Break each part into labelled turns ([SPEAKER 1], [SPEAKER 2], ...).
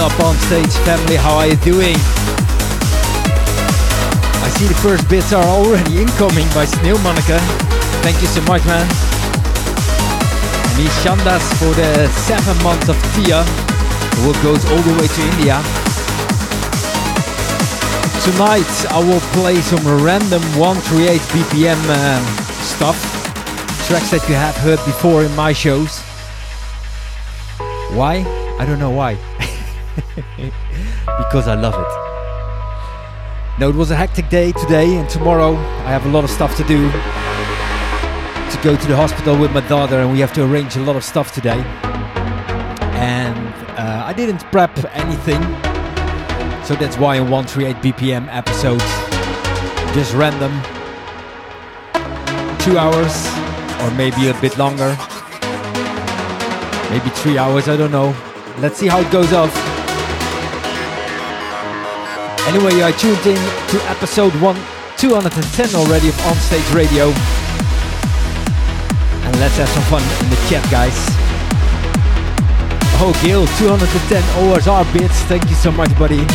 [SPEAKER 1] Up on stage family? How are you doing? I see the first bits are already incoming by Snail Monica. Thank you so much man. And Shandas for the seven months of Tia, who goes all the way to India. Tonight I will play some random 138 BPM um, stuff, tracks that you have heard before in my shows. Why? I don't know why. Because I love it. Now, it was a hectic day today, and tomorrow I have a lot of stuff to do. To go to the hospital with my daughter, and we have to arrange a lot of stuff today. And uh, I didn't prep anything, so that's why in 138 BPM episode, just random, two hours, or maybe a bit longer, maybe three hours, I don't know. Let's see how it goes off. Anyway, I tuned in to episode 1 210 already of Onstage Radio. And let's have some fun in the chat, guys. Oh, Gil, 210 OSR bits. Thank you so much, buddy.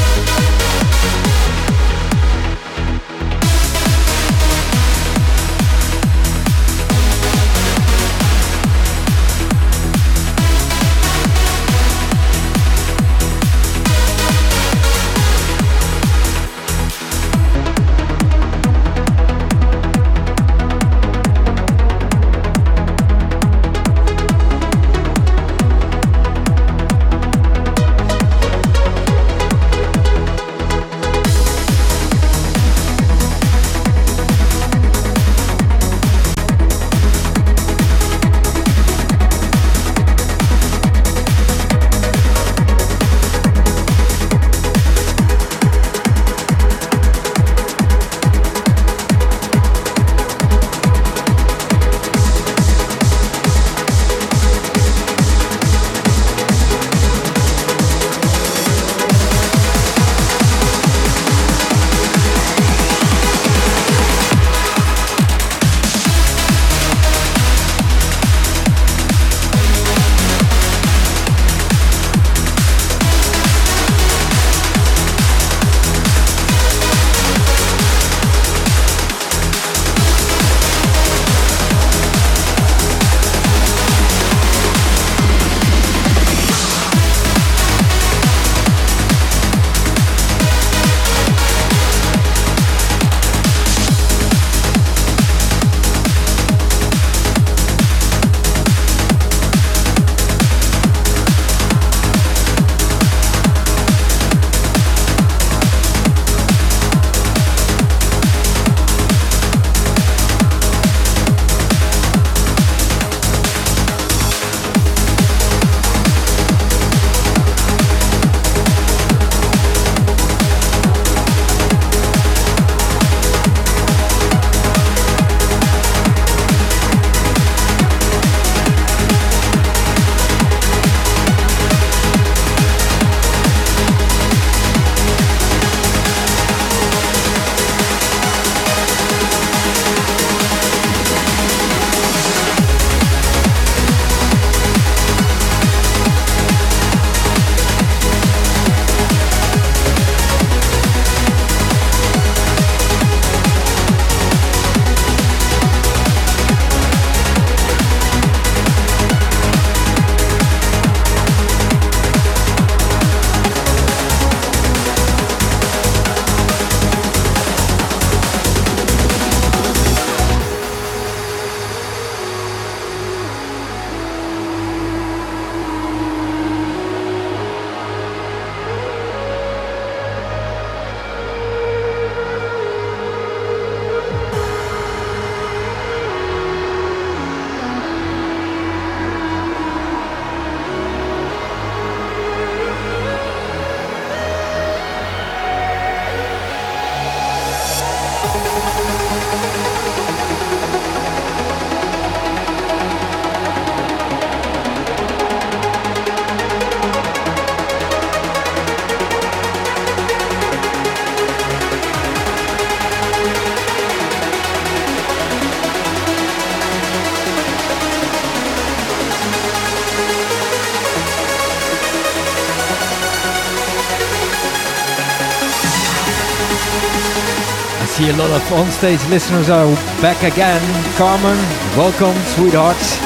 [SPEAKER 1] Of on-stage listeners are back again. Carmen, welcome, sweethearts.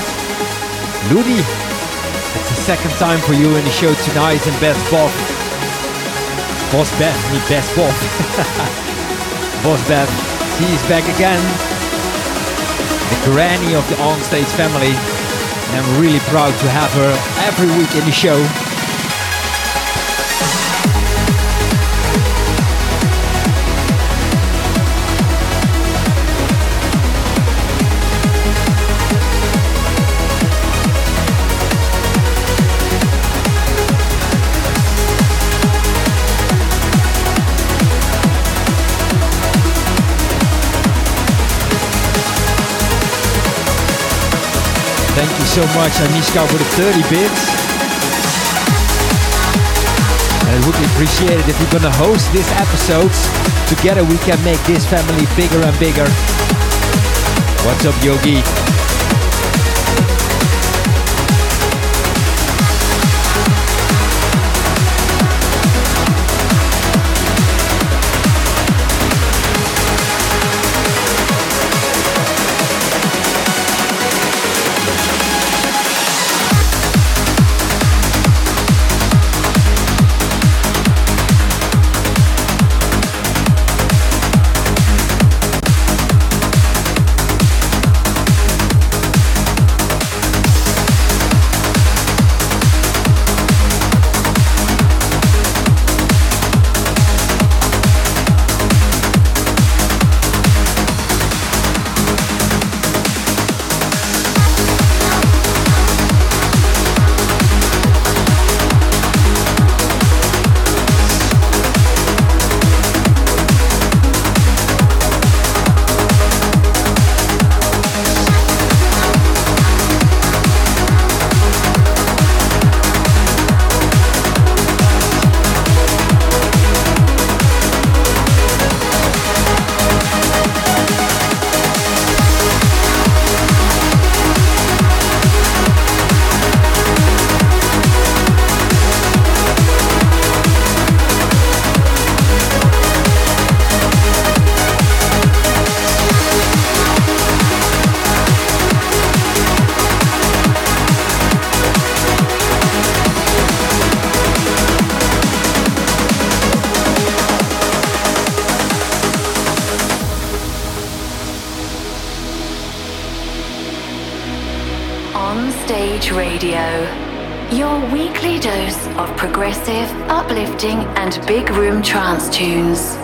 [SPEAKER 1] Ludi, it's the second time for you in the show tonight and Best Bob. Boss Beth, me Best Bob. Boss Beth, she's back again. The granny of the on-stage family. And I'm really proud to have her every week in the show. So much, Anishka, for the 30 bits. And I would appreciate it if you're gonna host this episode. Together we can make this family bigger and bigger. What's up, Yogi?
[SPEAKER 2] Uplifting, and big room trance tunes.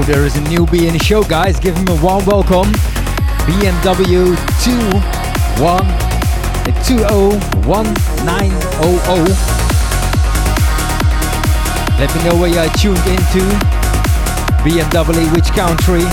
[SPEAKER 1] There is a newbie in the show, guys. Give him a warm welcome. BMW 21 201900. Let me know where you're tuned into. BMW, which country?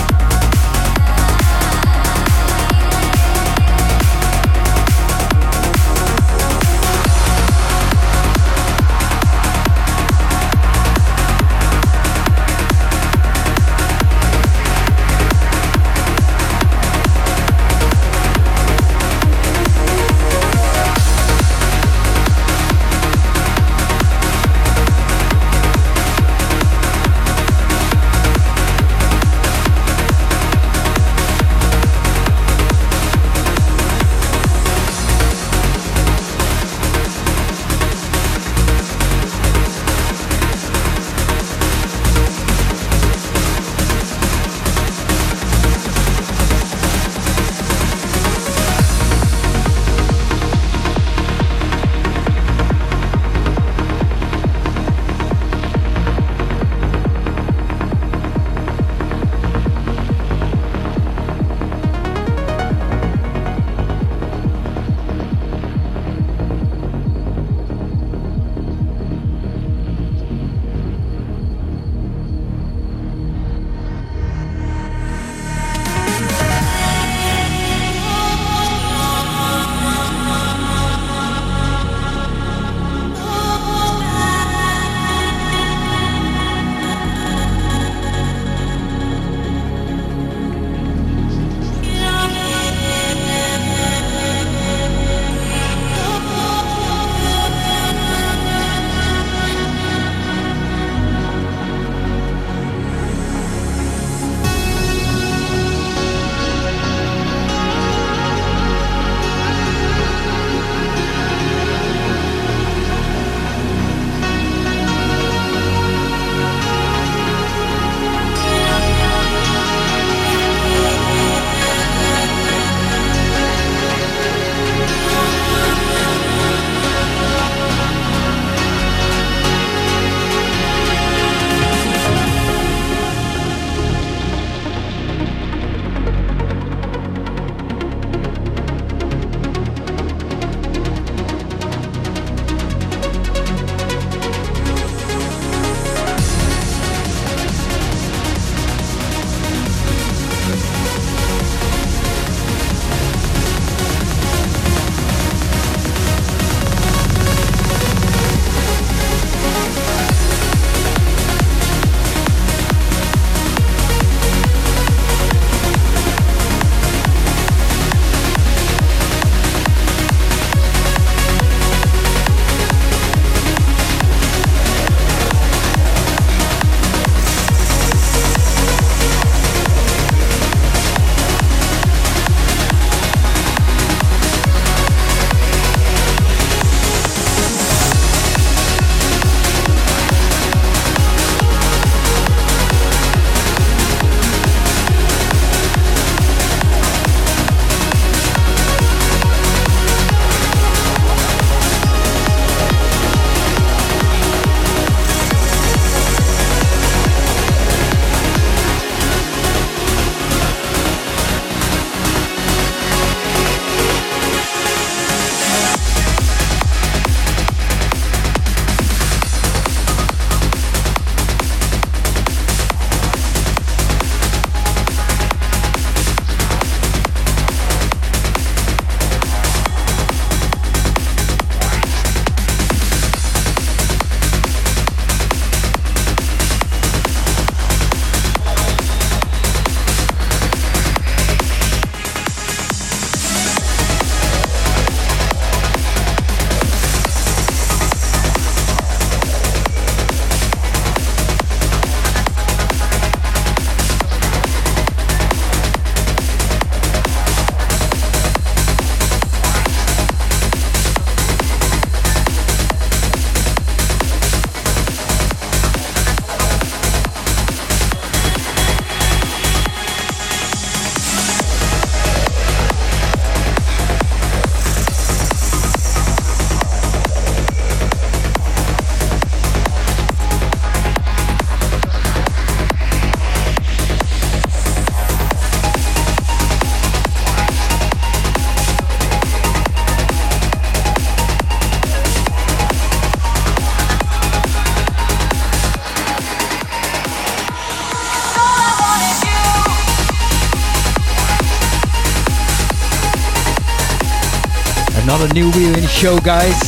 [SPEAKER 3] New video in show, guys.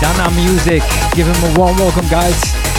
[SPEAKER 3] Dana Music. Give him a warm welcome, guys.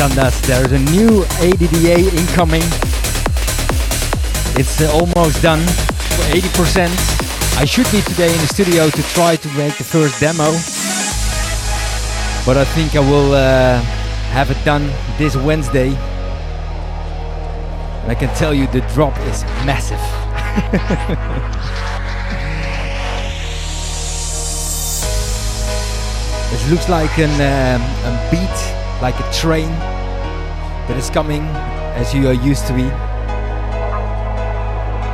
[SPEAKER 3] Ishandas, there's a new ADDA incoming. It's uh, almost done 80%. I should be today in the studio to try to make the first demo. But I think I will uh, have it done this Wednesday. And I can tell you the drop is massive. it looks like an, um, a beat like a train that is coming as you are used to be.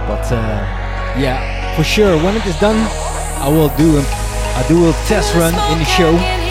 [SPEAKER 3] But uh, yeah, for sure, when it is done, I will do a, do a test run in the show.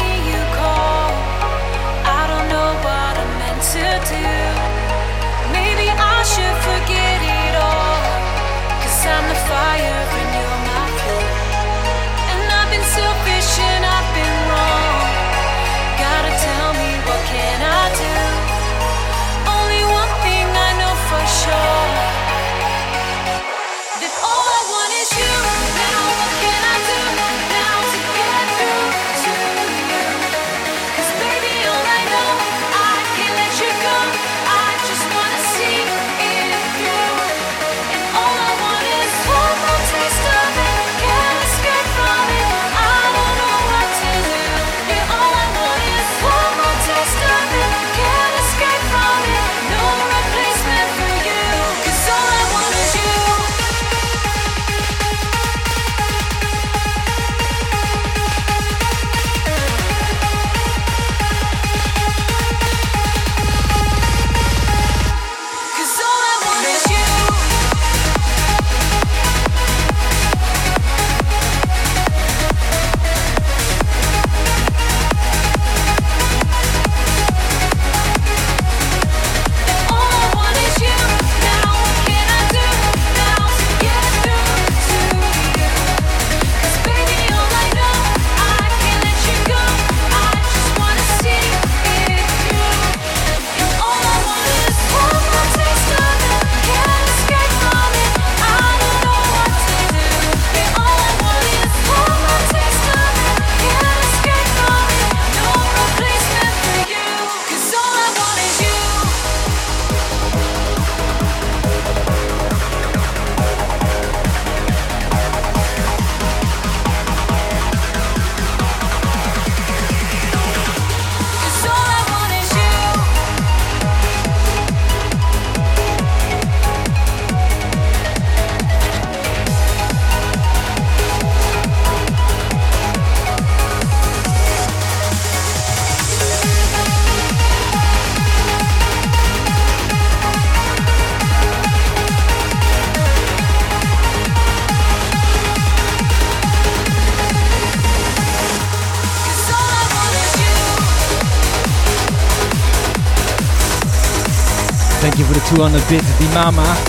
[SPEAKER 3] The 200 the mama.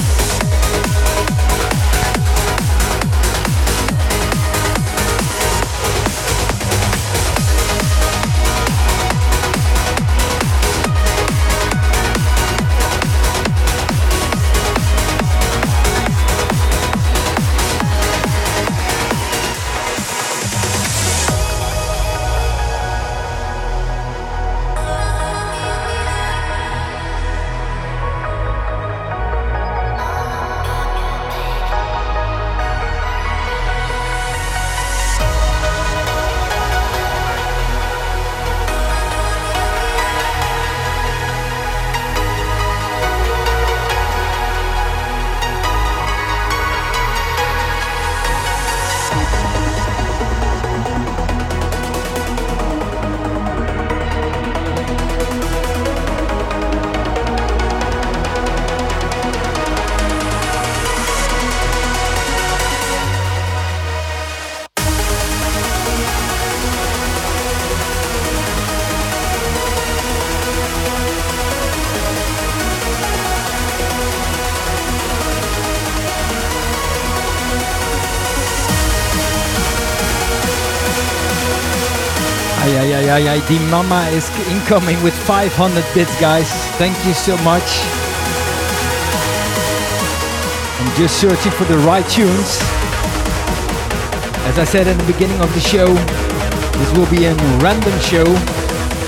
[SPEAKER 1] Ay, ay. Die Mama is incoming with 500 bits, guys. Thank you so much. I'm just searching for the right tunes. As I said in the beginning of the show, this will be a random show.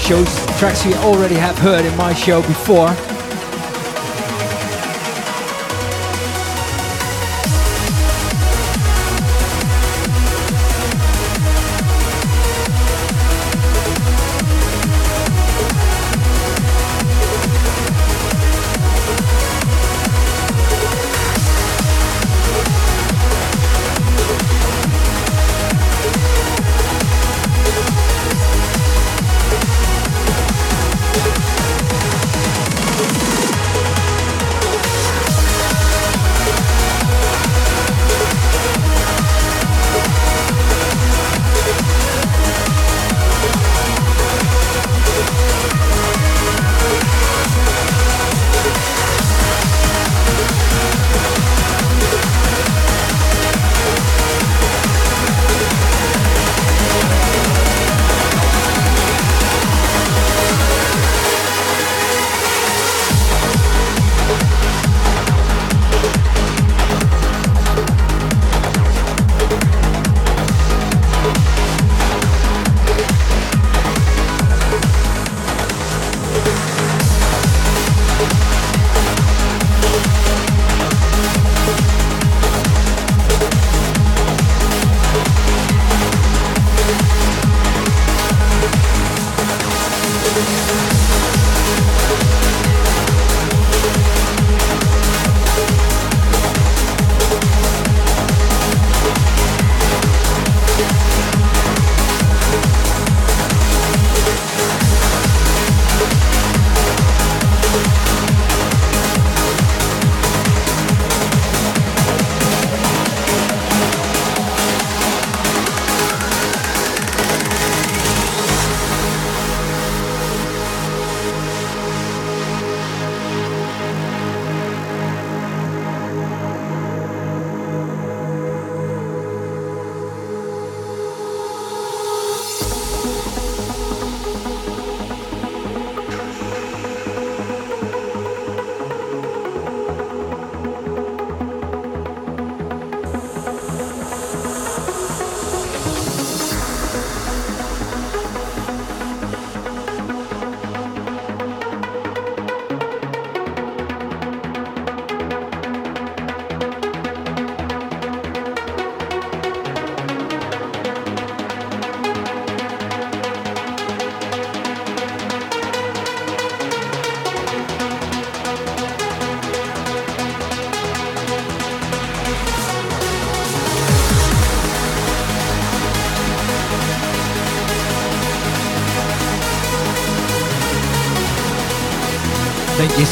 [SPEAKER 1] Shows tracks we already have heard in my show before.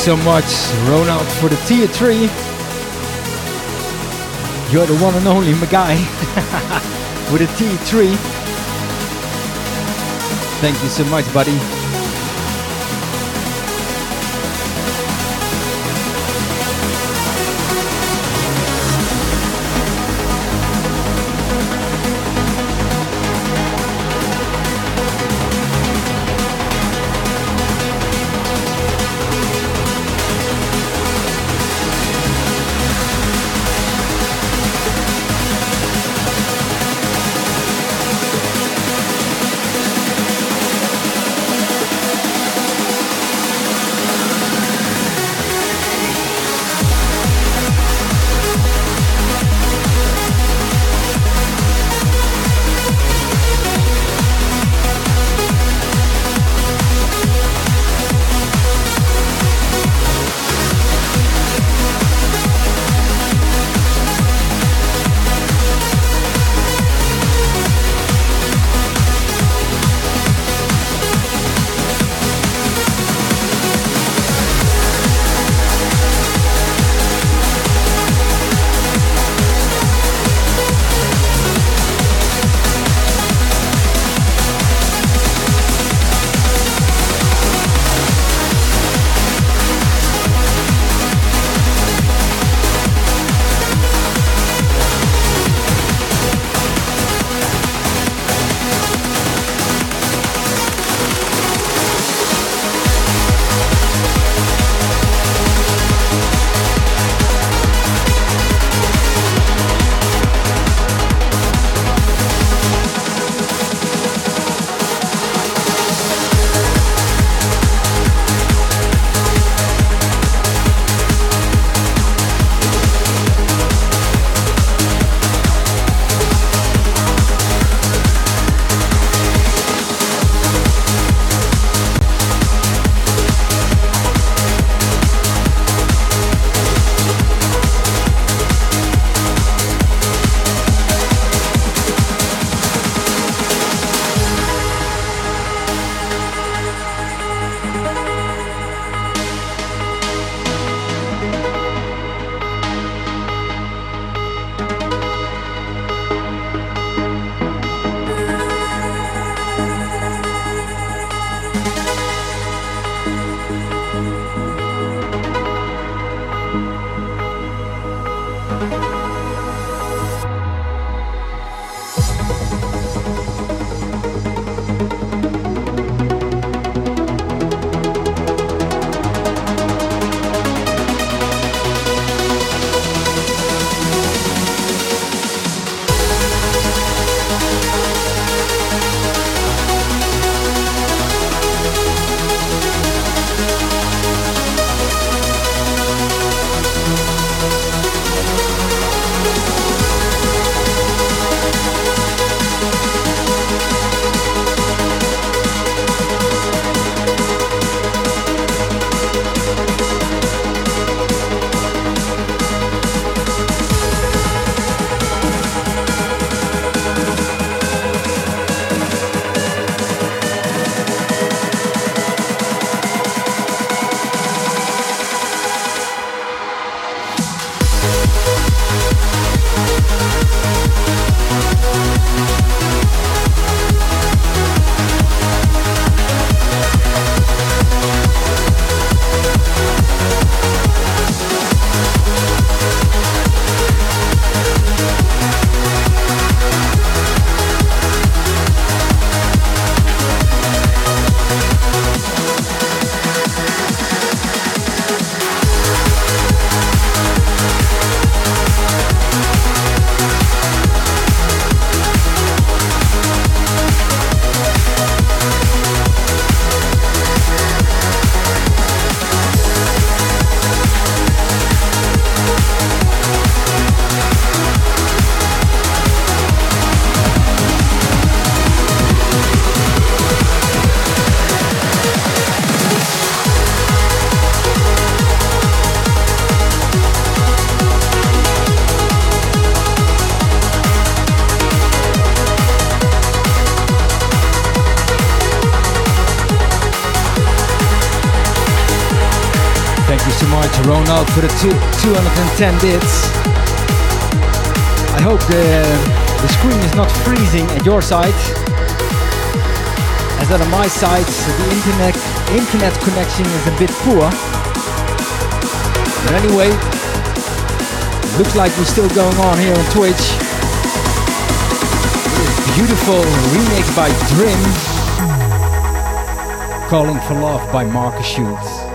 [SPEAKER 1] So much, Ronald, for the tier 3. You're the one and only guy with a tier 3. Thank you so much, buddy.
[SPEAKER 3] Two, 210 bits. I hope the, the screen is not freezing at your side. As on my side, the internet internet connection is a bit poor. But anyway, looks like we're still going on here on Twitch. Beautiful remix by Drim. Calling for Love by Markus Schulz.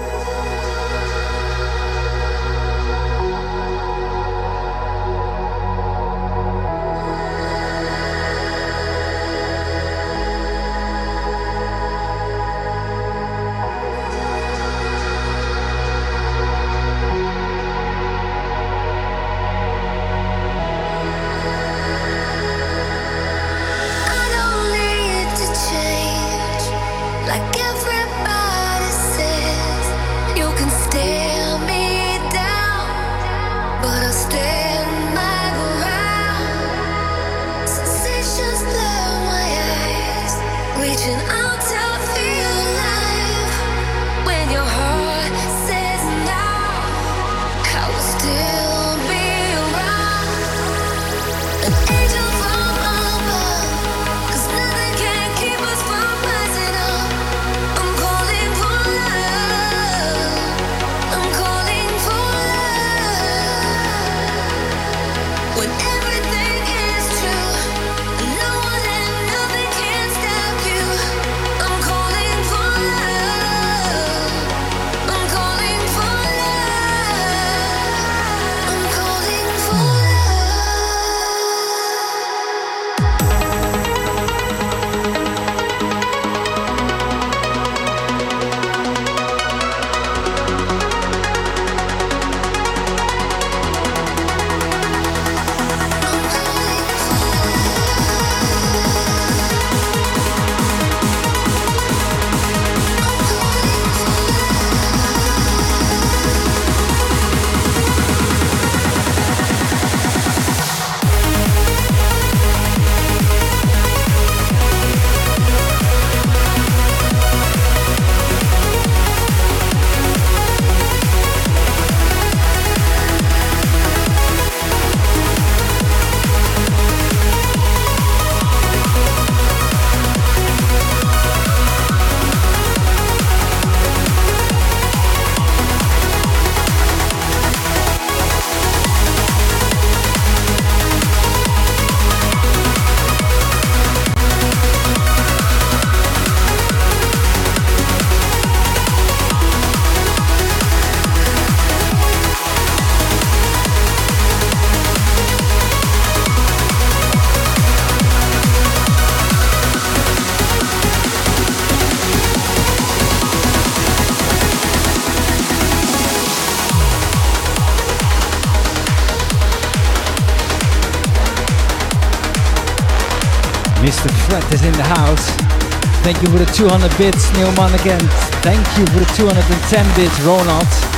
[SPEAKER 3] You for the 200 bits, Neil again. Thank you for the 210 bits, Ronald.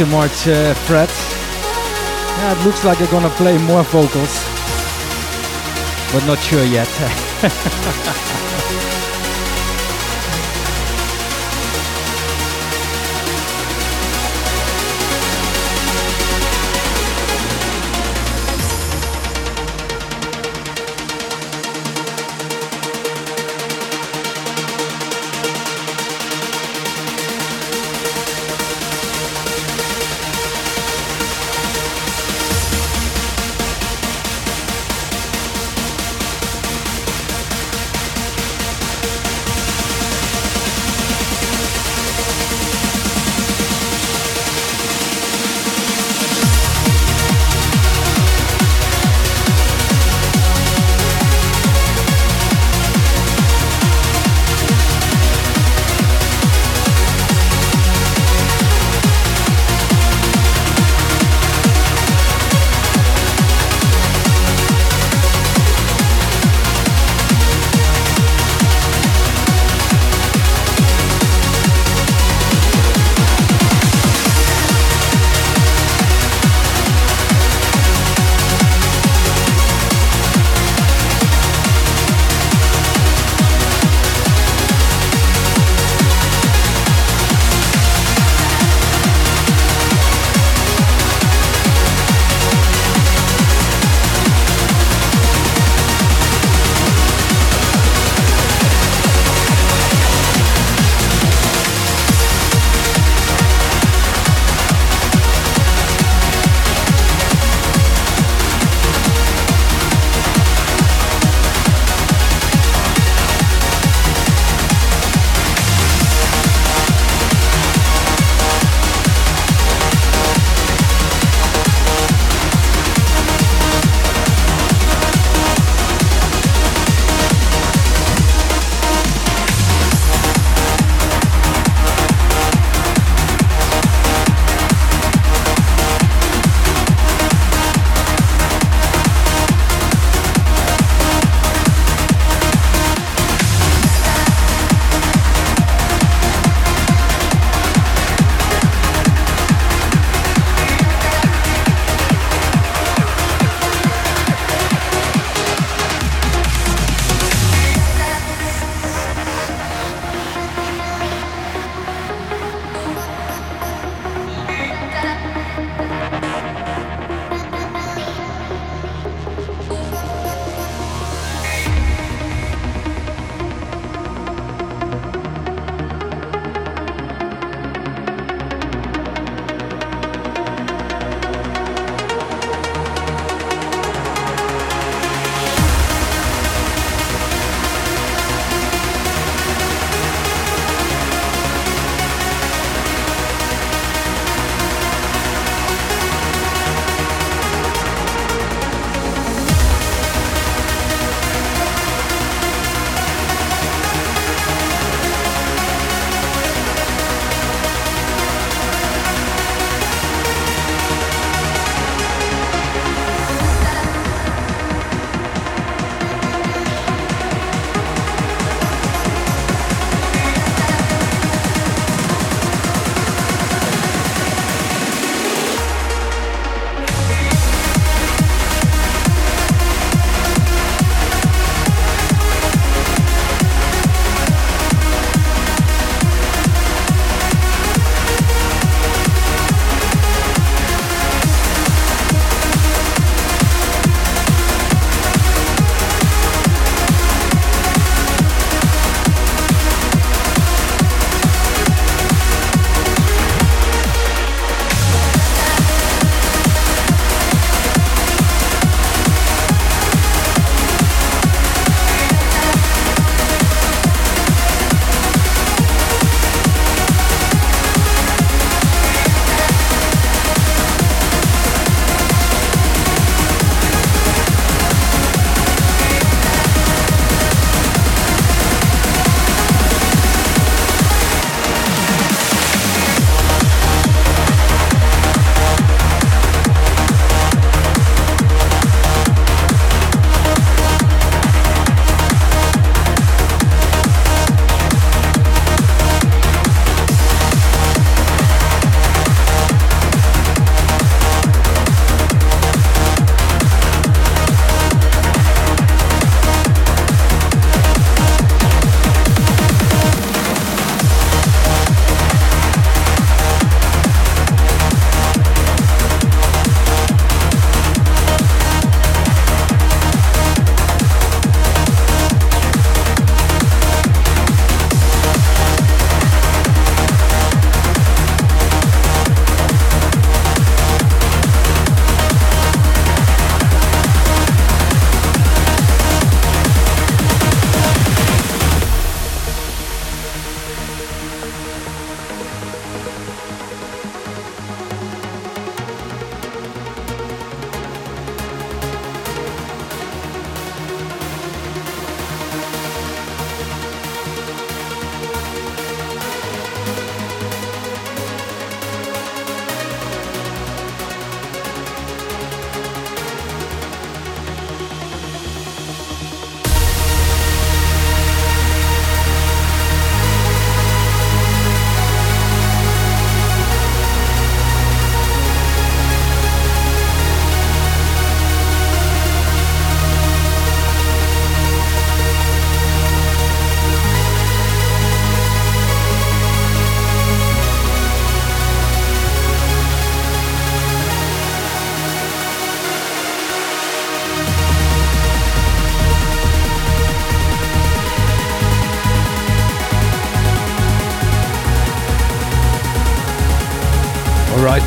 [SPEAKER 4] so
[SPEAKER 1] much, uh, Fred. Yeah, it looks like they're gonna play more vocals, but not sure yet.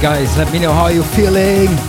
[SPEAKER 3] guys. Let me know how you're feeling.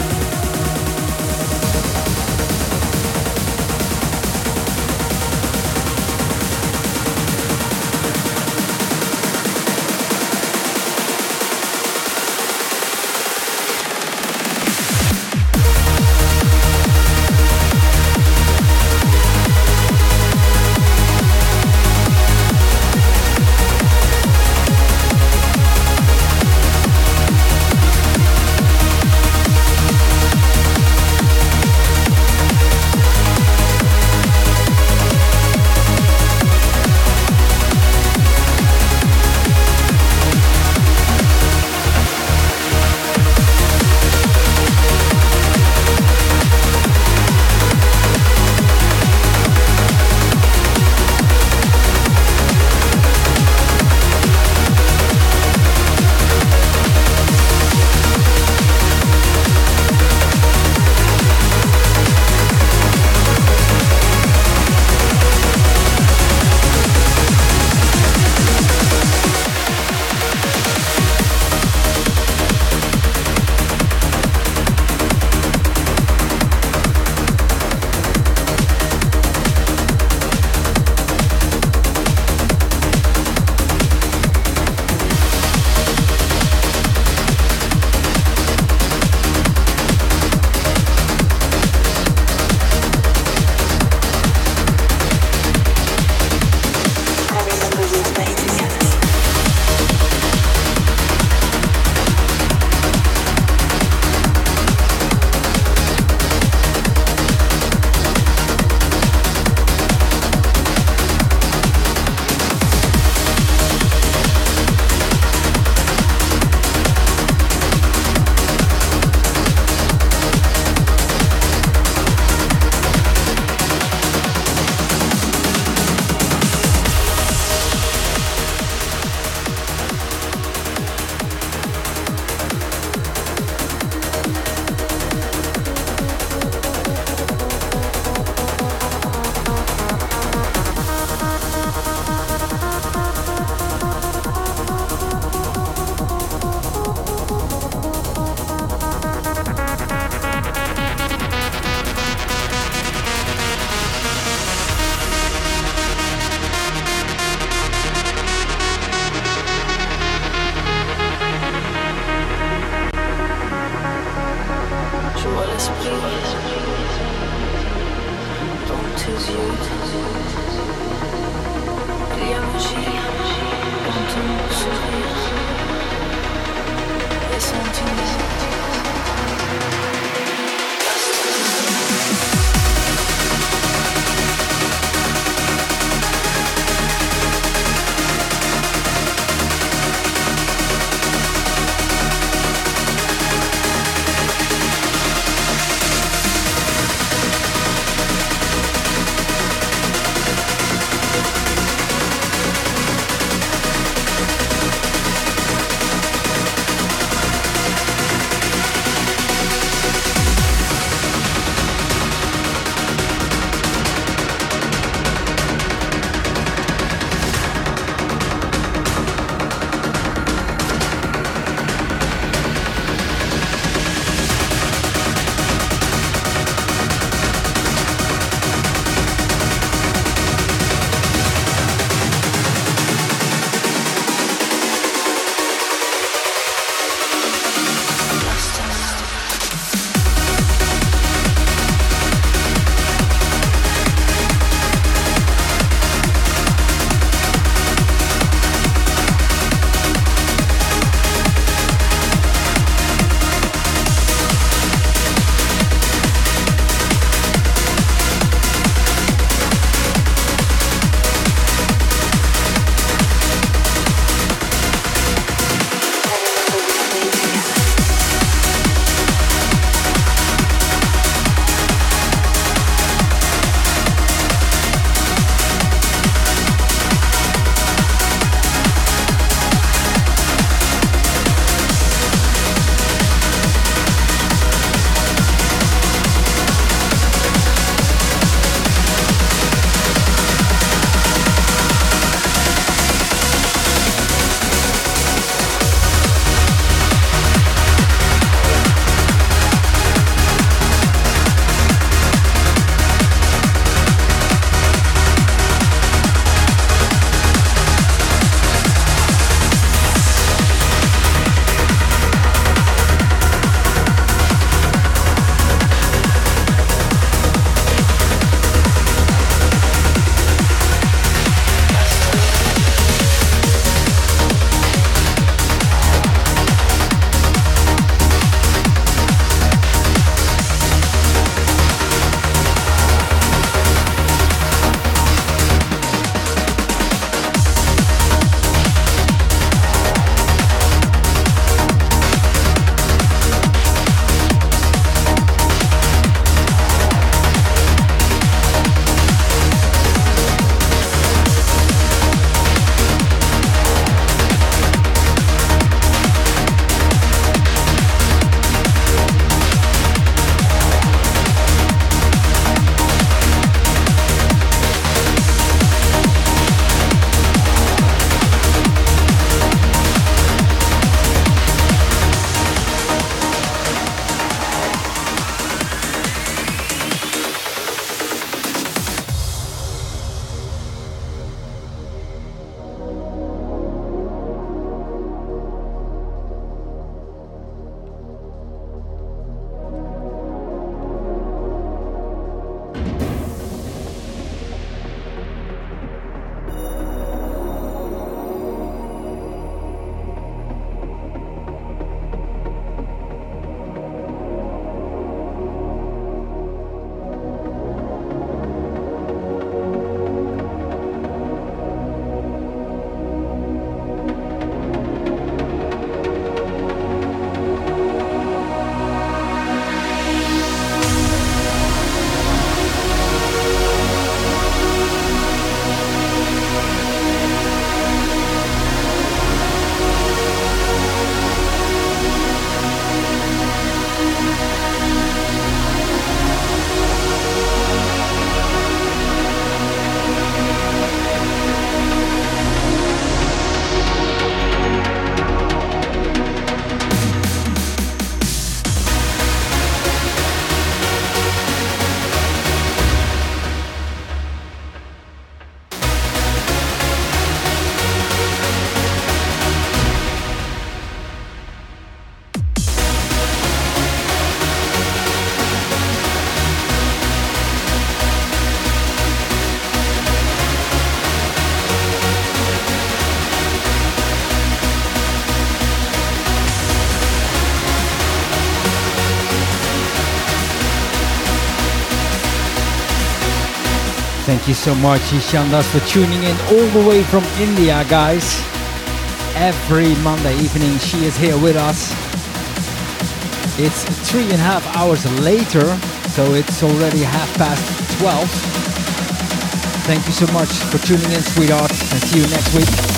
[SPEAKER 3] Thank you so much, Ishandas, for tuning in all the way from India, guys. Every Monday evening, she is here with us. It's three and a half hours later, so it's already half past 12. Thank you so much for tuning in, sweetheart, and see you next week.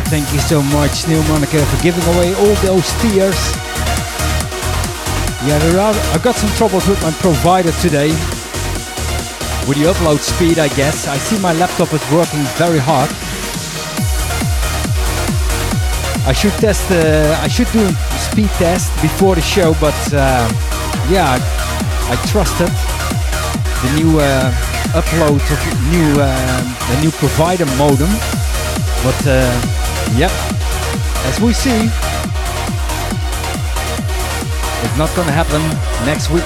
[SPEAKER 1] Thank you so much, Neil Monica, for giving away all those tears. Yeah, there are, I got some troubles with my provider today. With the upload speed, I guess. I see my laptop is working very hard. I should test. Uh, I should do a speed test before the show, but uh, yeah, I, I trusted the new uh, upload of new uh, the new provider modem. But uh, yep, as we see, it's not gonna happen next week.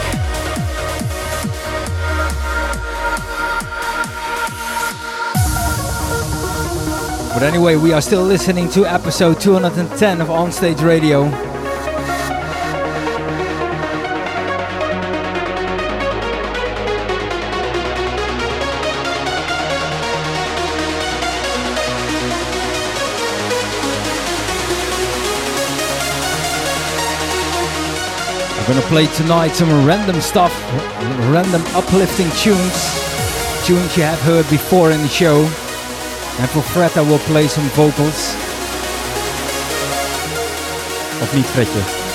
[SPEAKER 1] But anyway, we are still listening to episode 210 of Onstage Radio. I'm gonna play tonight some random stuff, random uplifting tunes, tunes you have heard before in the show. And for Fred, I will play some vocals. Of niet, Fredje?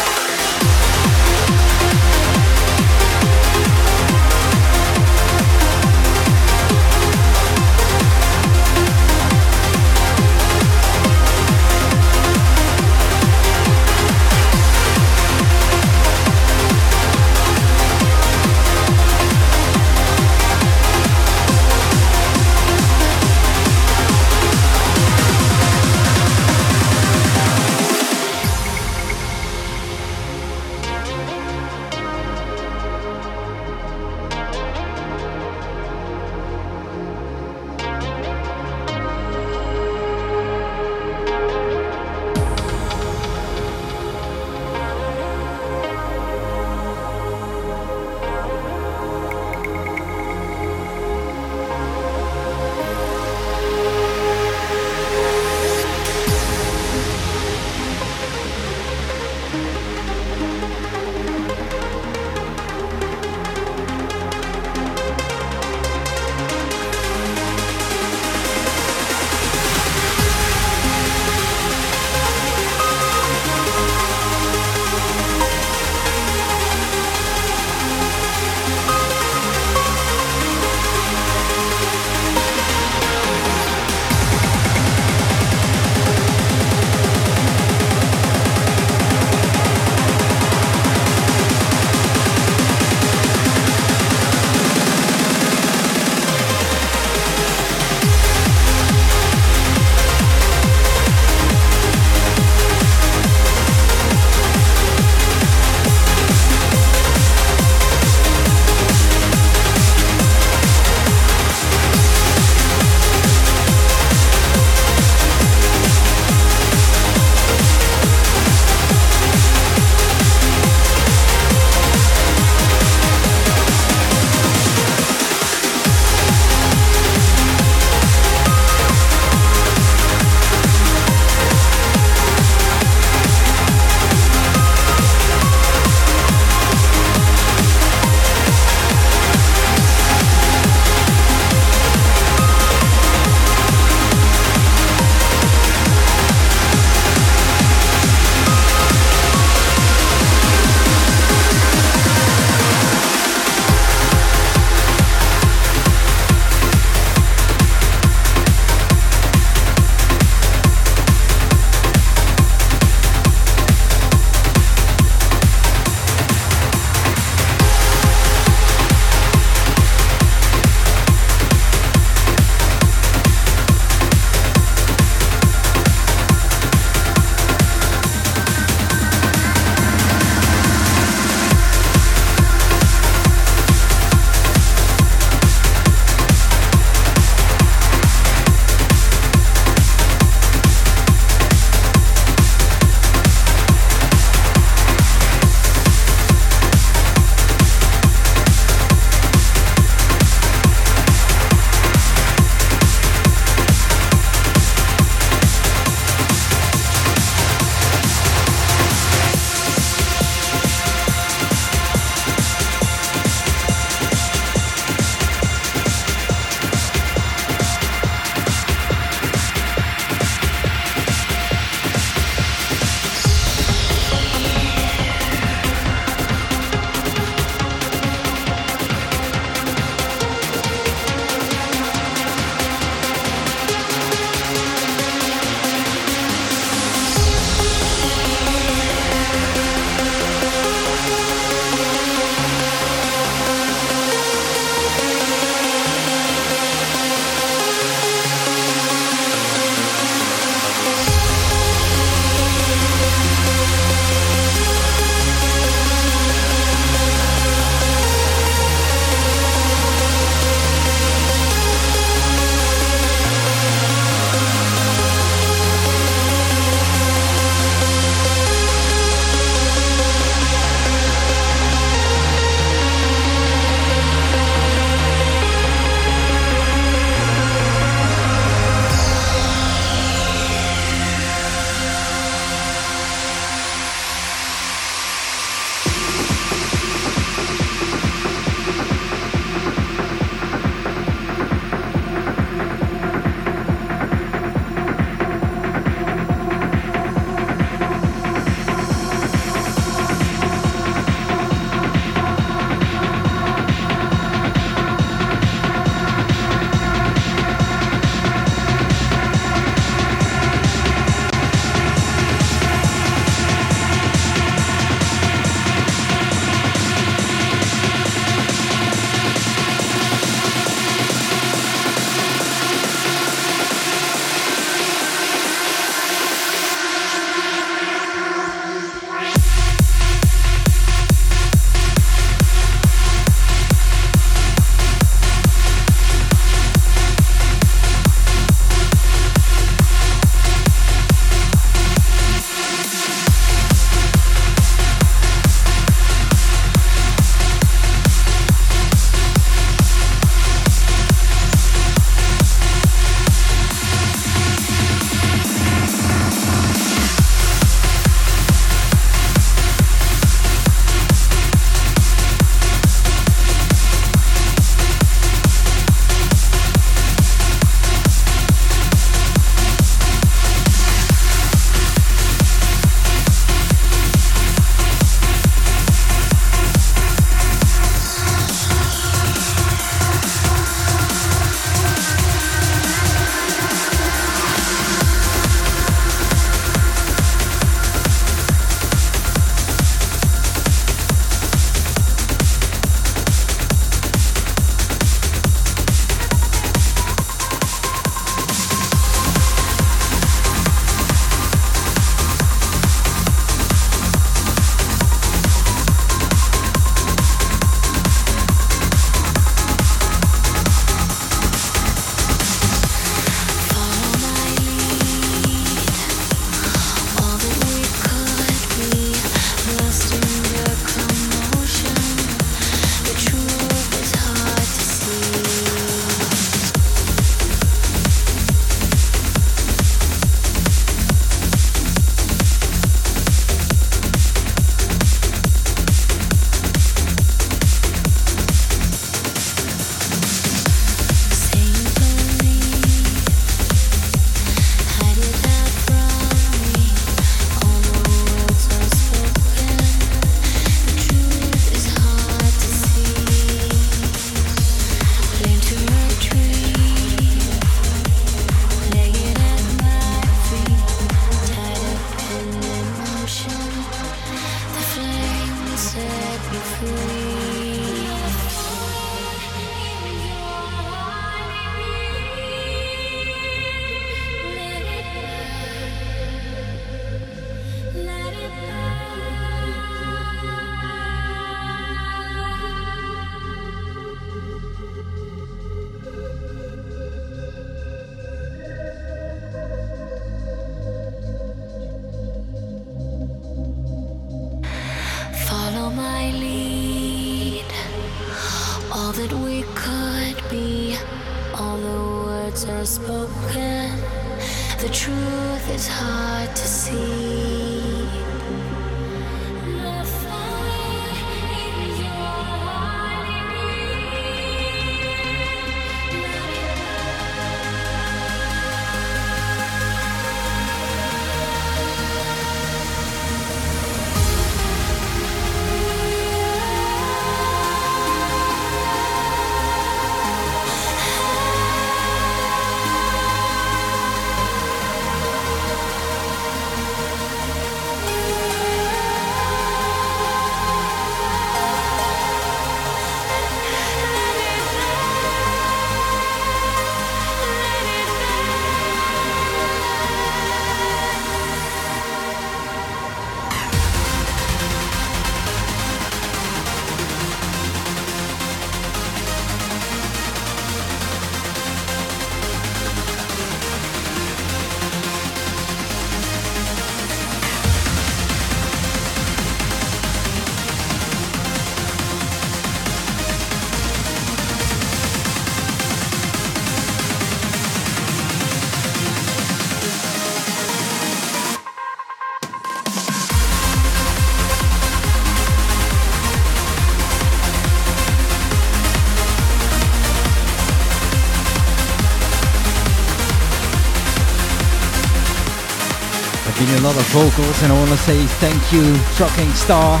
[SPEAKER 1] Vocals, and I want to say thank you, Trucking Star,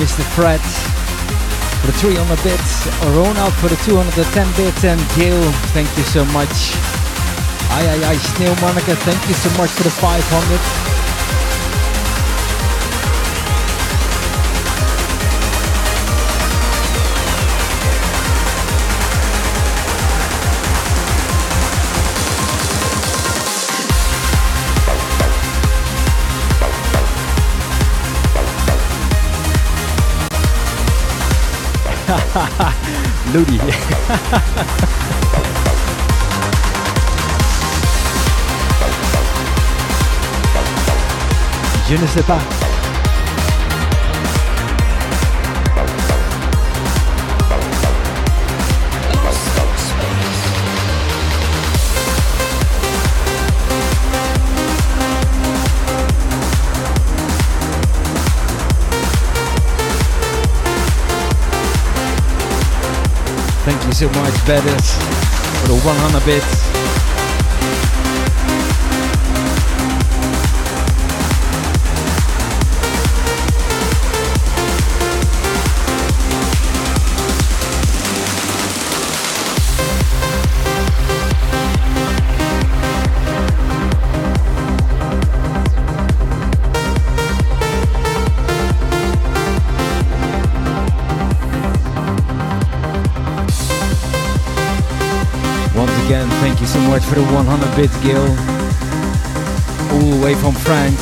[SPEAKER 1] Mr. Fred for the 300 bits, Ronald for the 210 bits, and Gail, thank you so much. Ai ai ai, Sneeuw Monica, thank you so much for the 500. Je ne sais pas. So much, Bettis, for the 100 bits. For the 100 bits, Gil. All the way from France.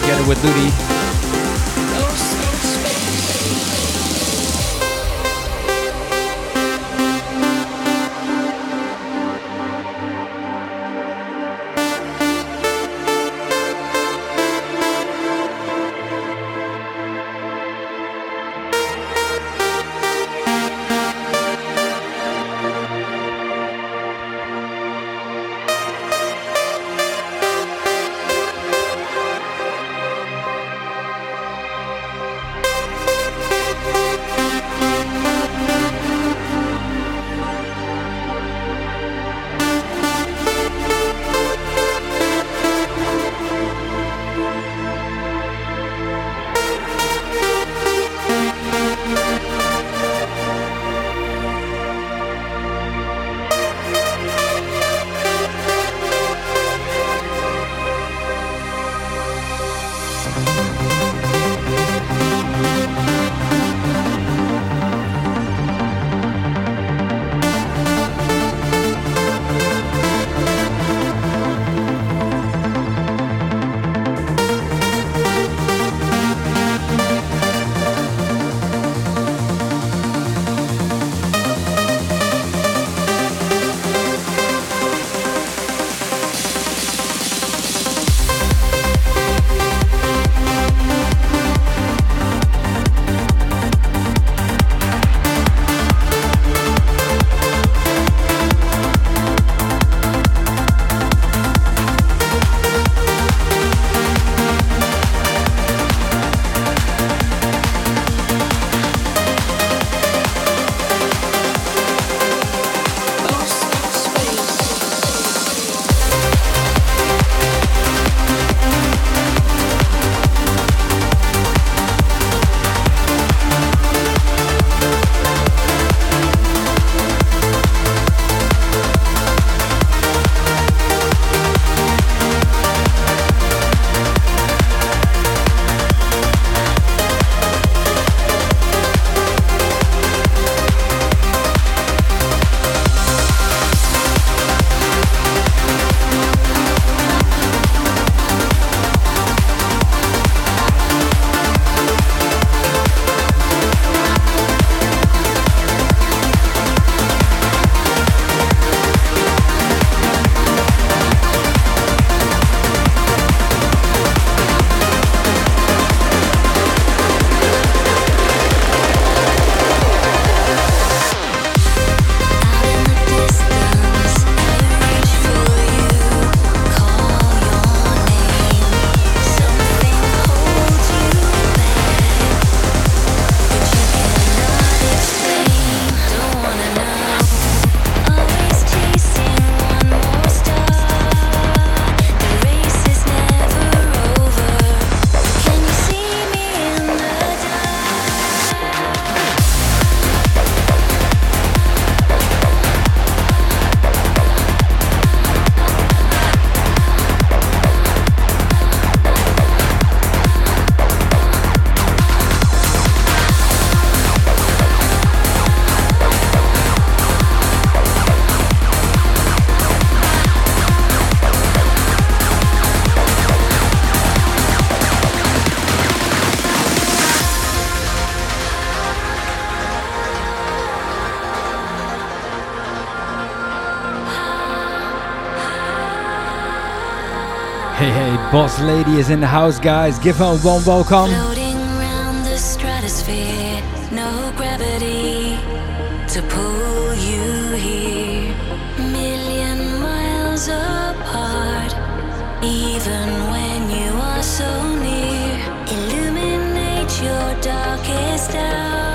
[SPEAKER 1] Together with Ludi. Boss lady is in the house, guys. Give her a warm welcome.
[SPEAKER 3] Floating around the stratosphere, no gravity to pull you here. Million miles apart, even when you are so near. Illuminate your darkest hour.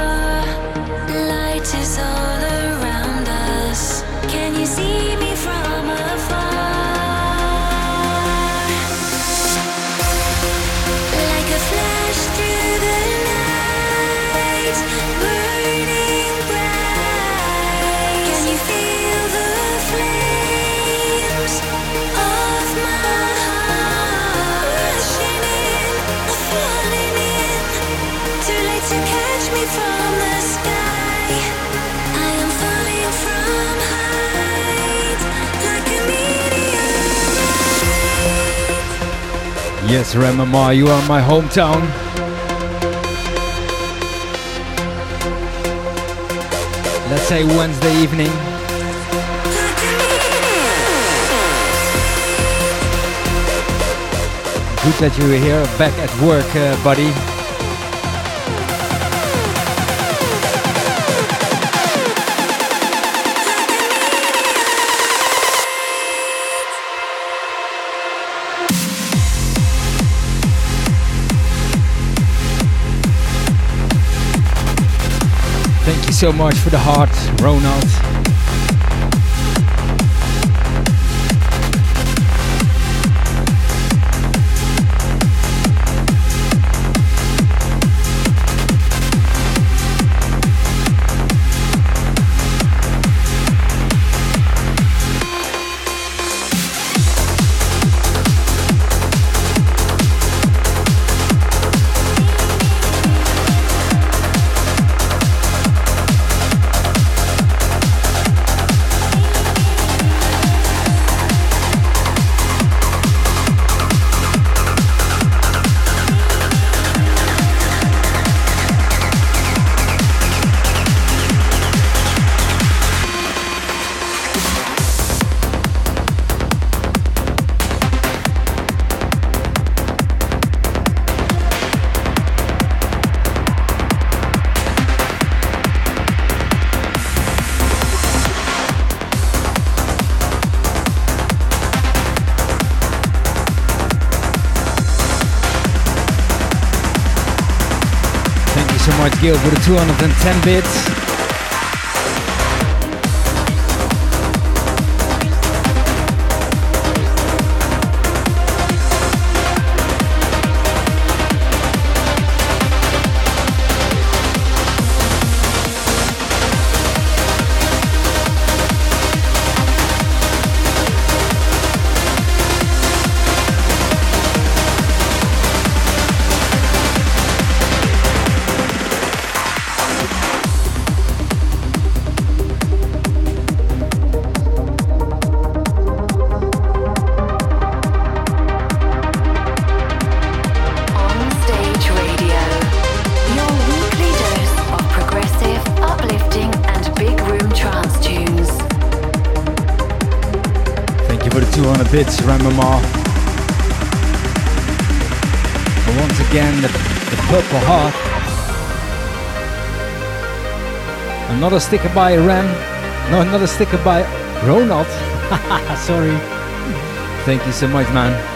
[SPEAKER 1] Yes, Remama, you are my hometown. Let's say Wednesday evening. Good that you're here, back at work, uh, buddy. So much for the heart, Ronald. Gil, the 210 bits. Another sticker by Ram. No, another sticker by Ronald. Sorry. Thank you so much, man.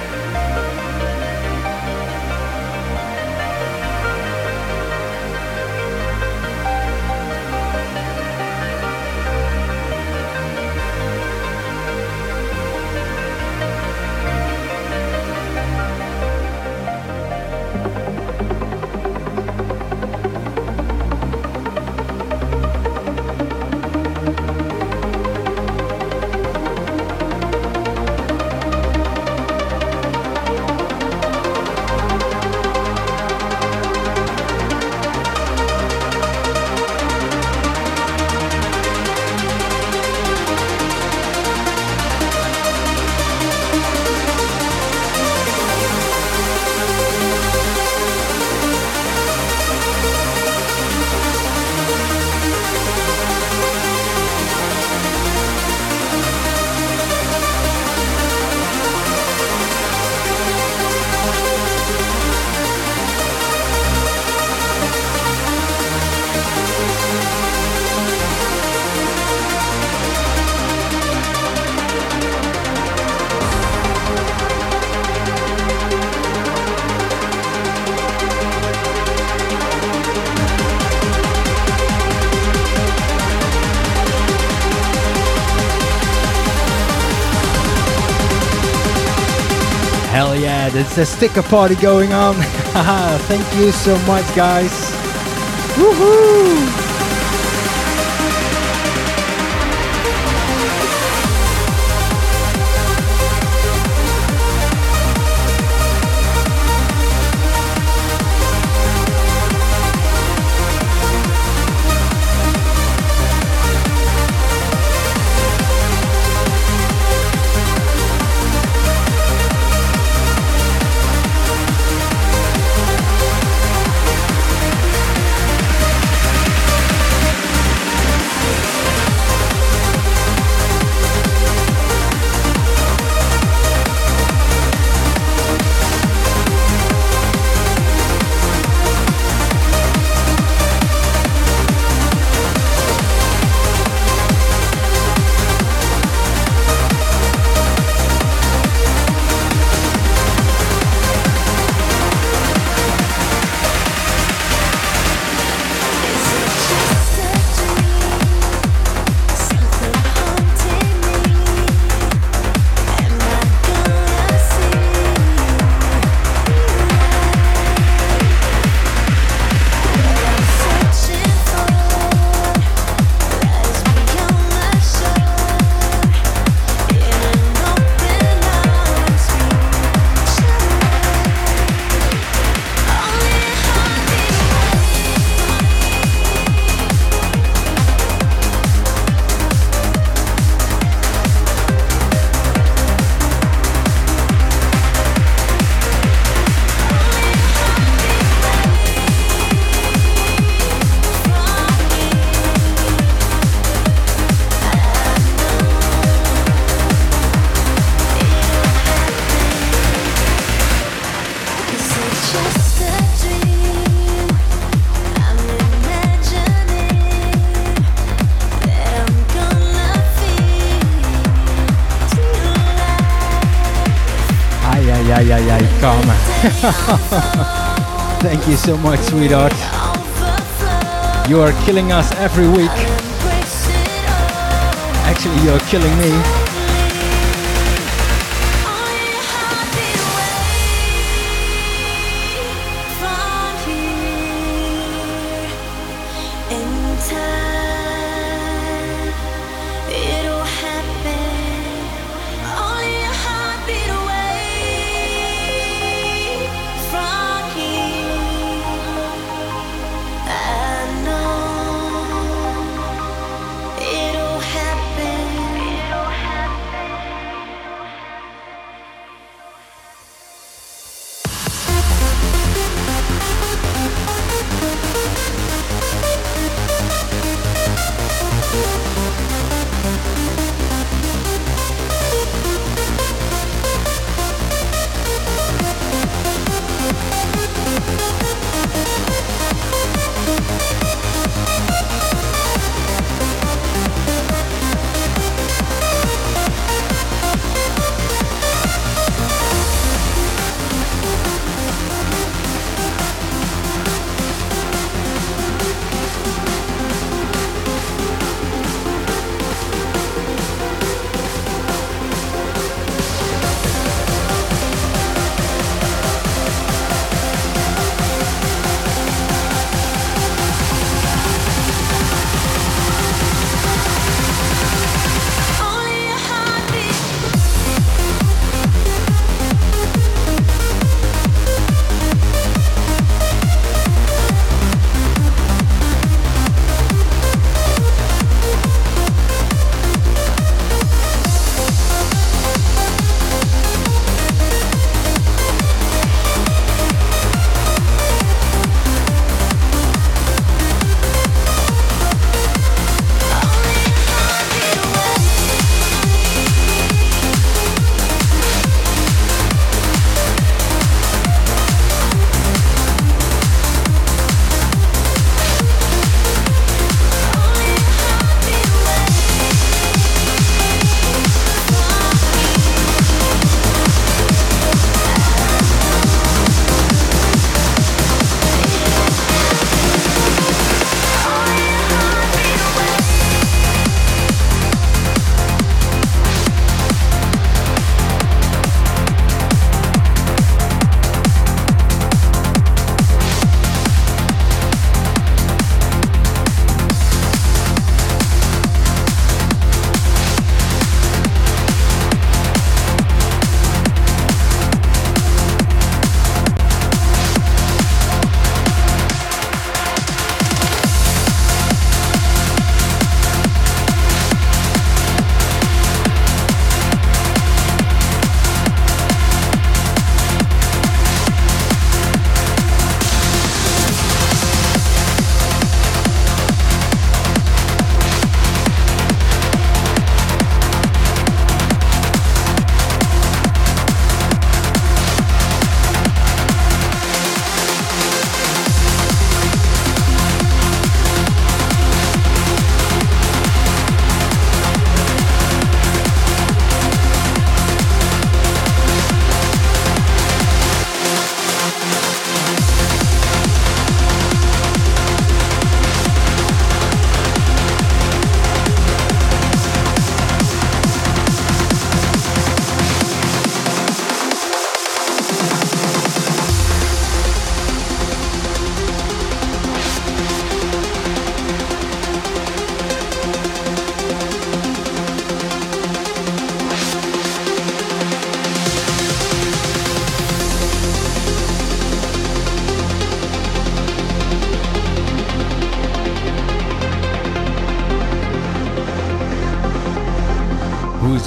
[SPEAKER 3] A sticker party going on. Thank you so much, guys. Woohoo! Thank you so much, sweetheart. You are killing us every week. Actually, you're killing me.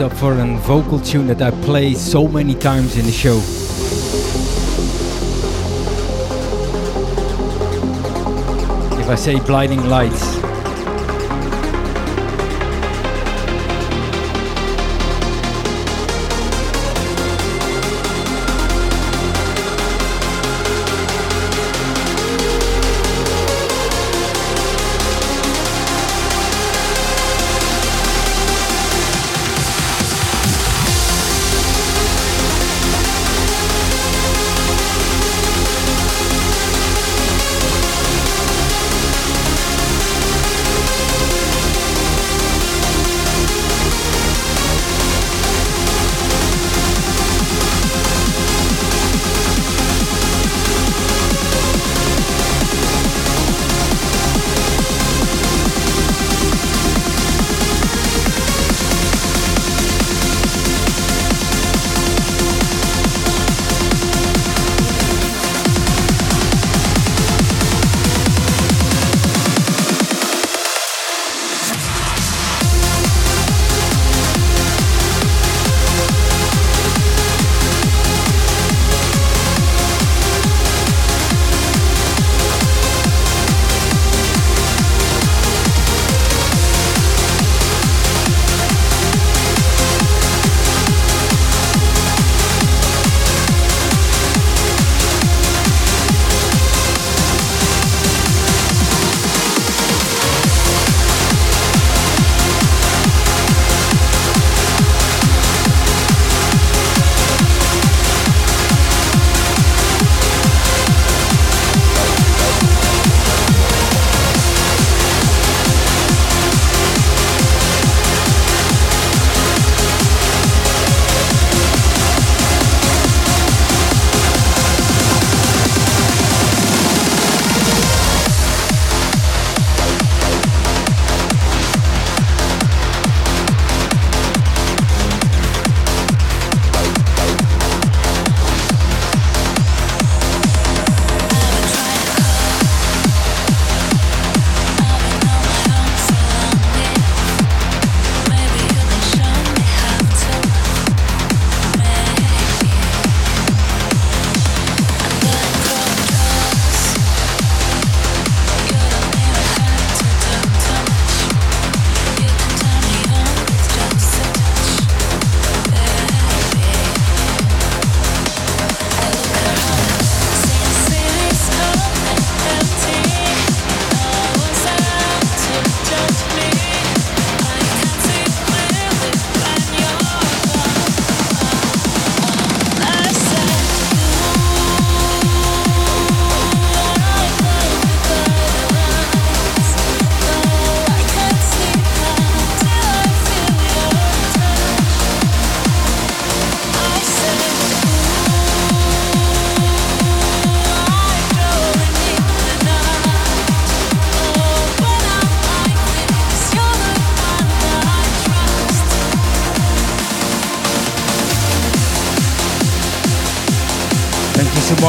[SPEAKER 3] Up for a vocal tune that I play so many times in the show. If I say blinding lights,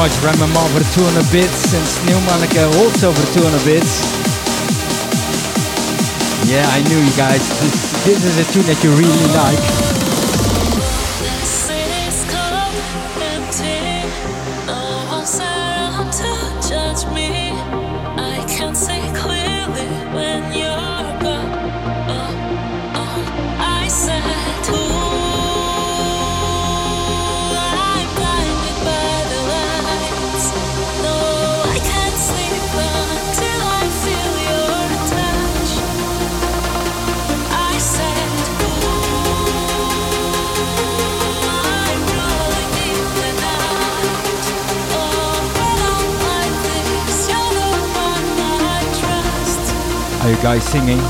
[SPEAKER 3] much Remember for the 200 bits and Sneeuwmanneke uh, also for the 200 bits. Yeah, I knew you guys. This, this is a tune that you really like. Guy singing.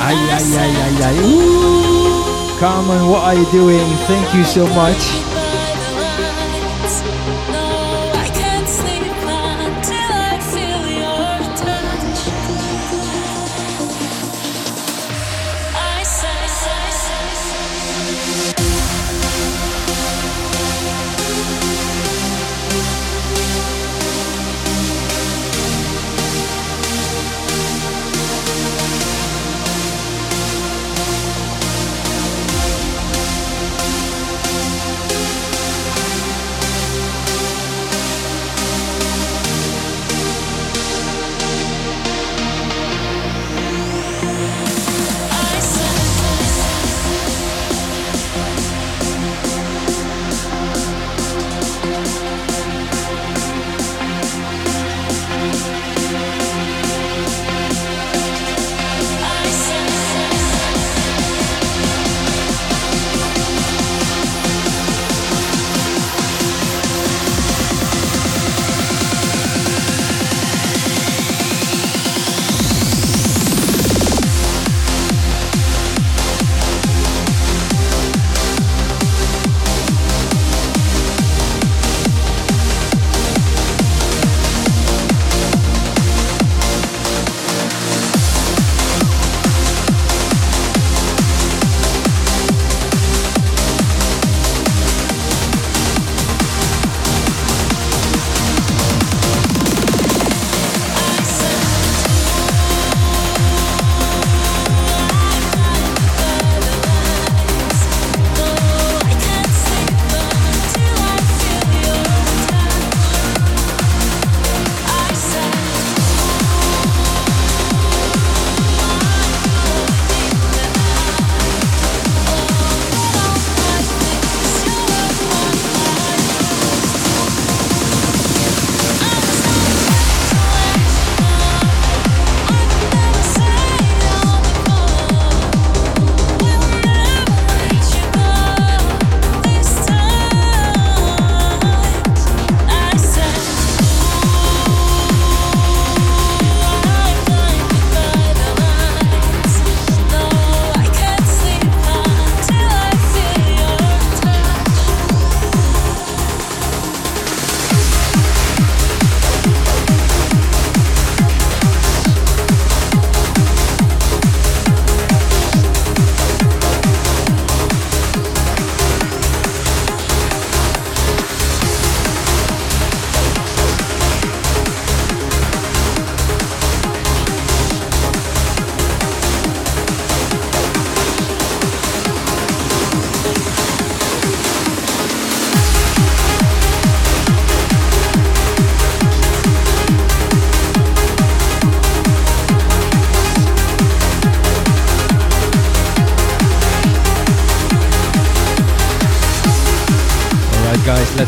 [SPEAKER 3] Ay, ay, ay, ay, ay. Carmen, what are you doing? Thank you so much.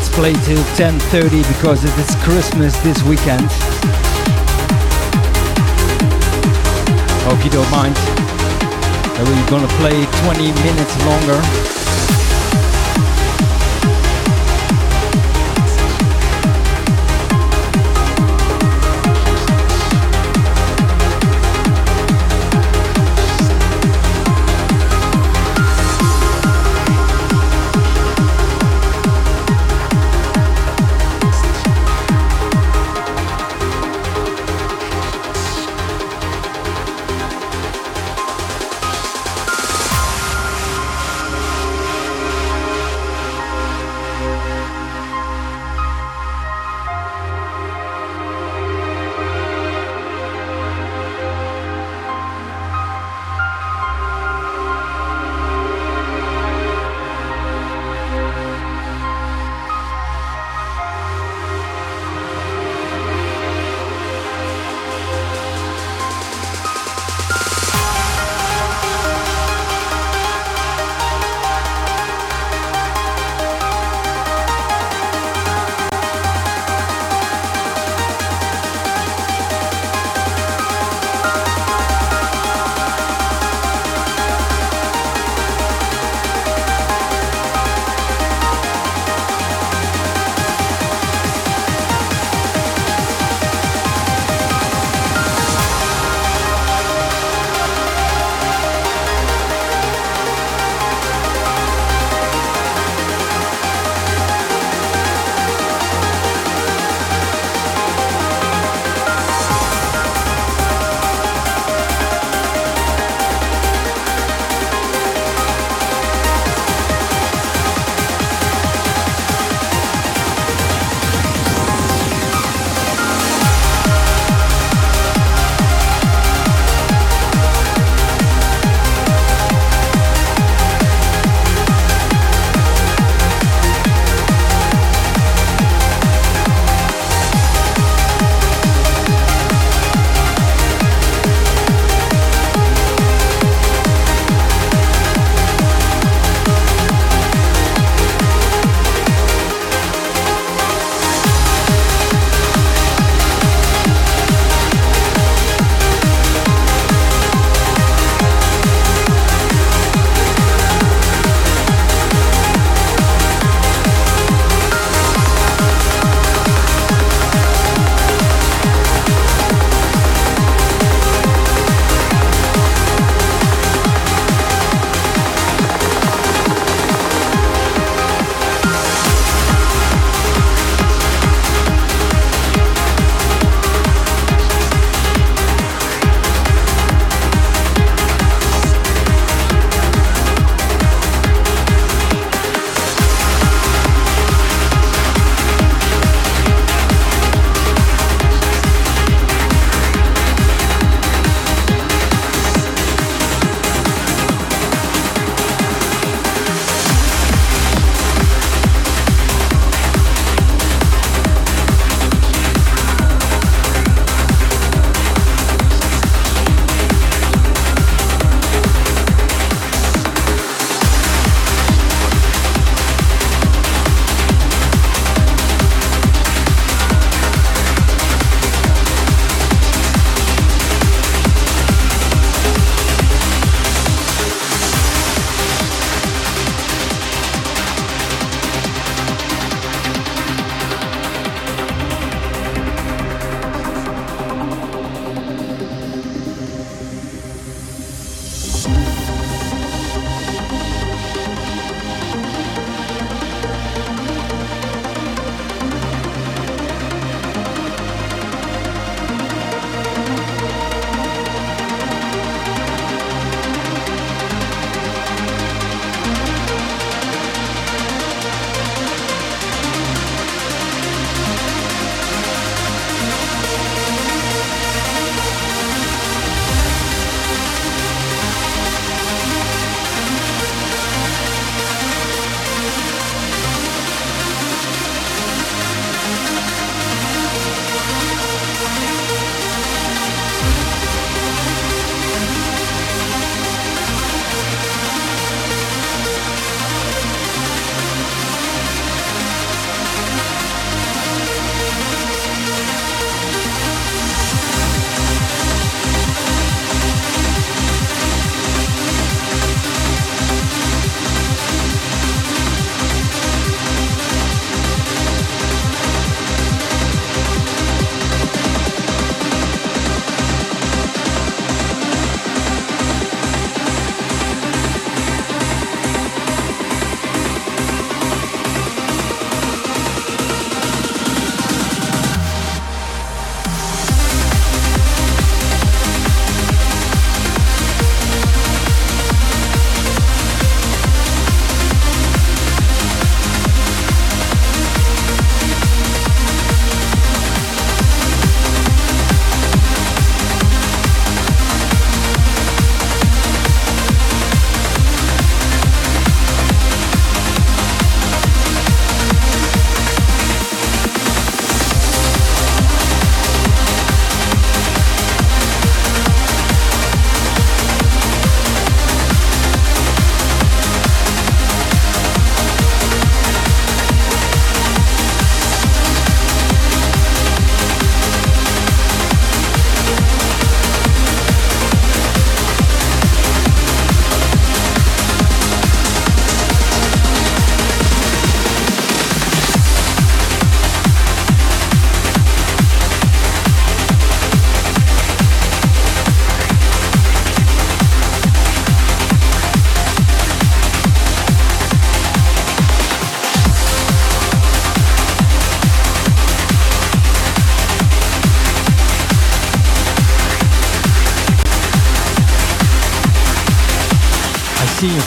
[SPEAKER 1] Let's play till 10.30 because it is Christmas this weekend. Hope you don't mind. We're gonna play 20 minutes longer.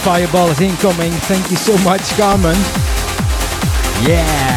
[SPEAKER 1] Fireball is incoming. Thank you so much, Carmen. Yeah.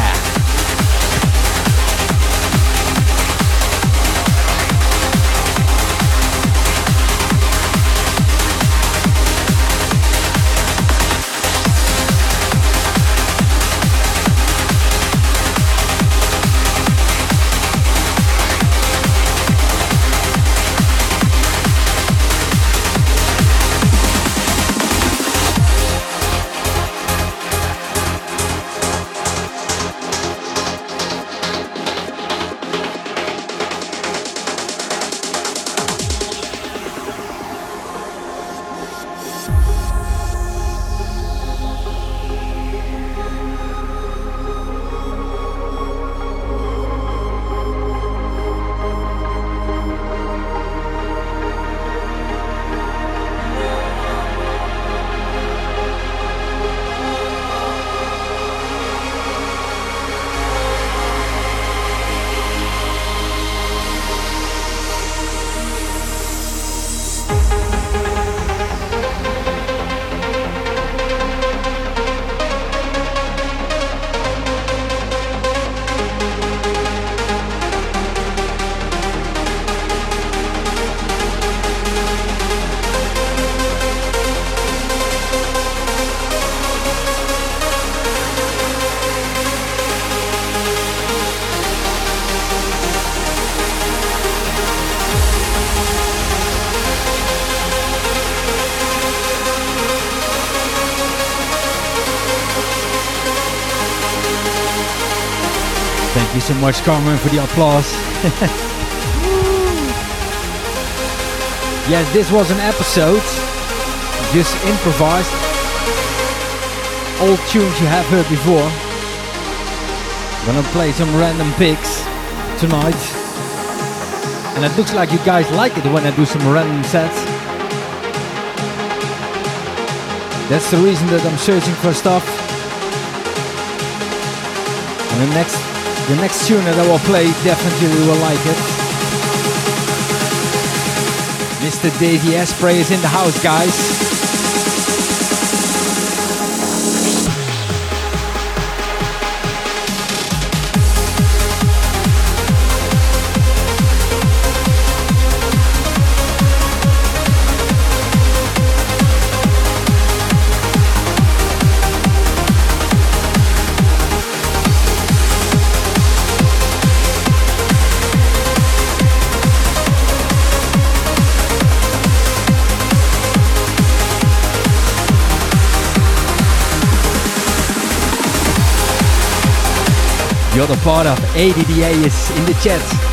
[SPEAKER 1] Much, Carmen, for the applause. yes, this was an episode, just improvised. Old tunes you have heard before. Gonna play some random picks tonight. And it looks like you guys like it when I do some random sets. That's the reason that I'm searching for stuff. And the next the next tune that I will play definitely will like it. Mr. Davey Asprey is in the house, guys. The other part of ADDA is in the chat.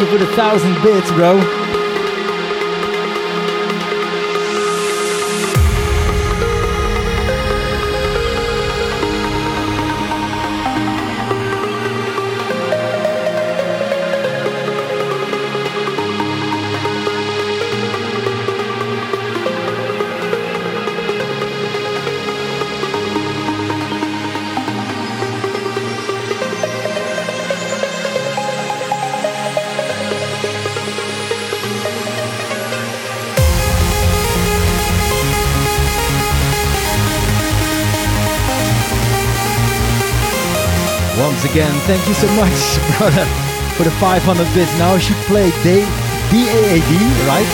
[SPEAKER 1] You for the thousand bits, bro. Thank you so much, brother, for the 500 bits. Now I should play D DAAD, right?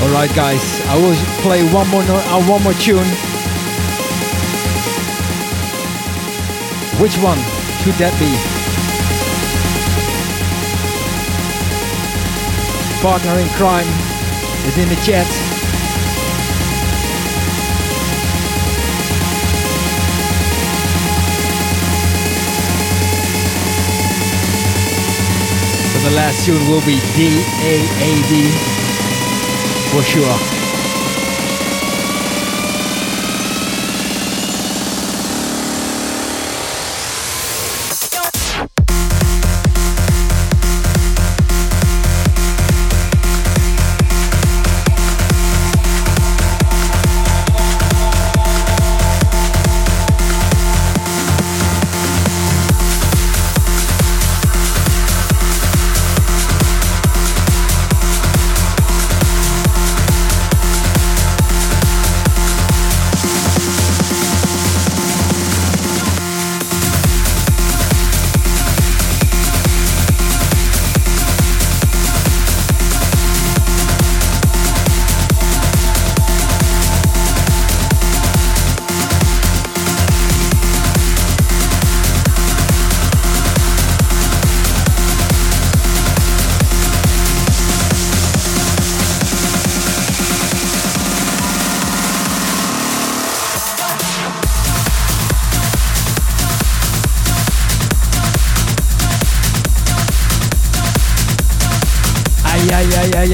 [SPEAKER 1] Alright guys, I will play one more uh, one more tune. Which one could that be? Partner in crime is in the chat. So the last tune will be D-A-A-D for sure.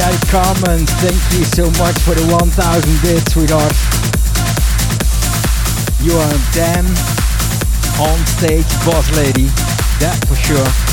[SPEAKER 1] Ay, ay, ay, ay, Carmen, thank you so much for the 1000 bits, sweetheart. You are a damn on stage boss lady, that for sure.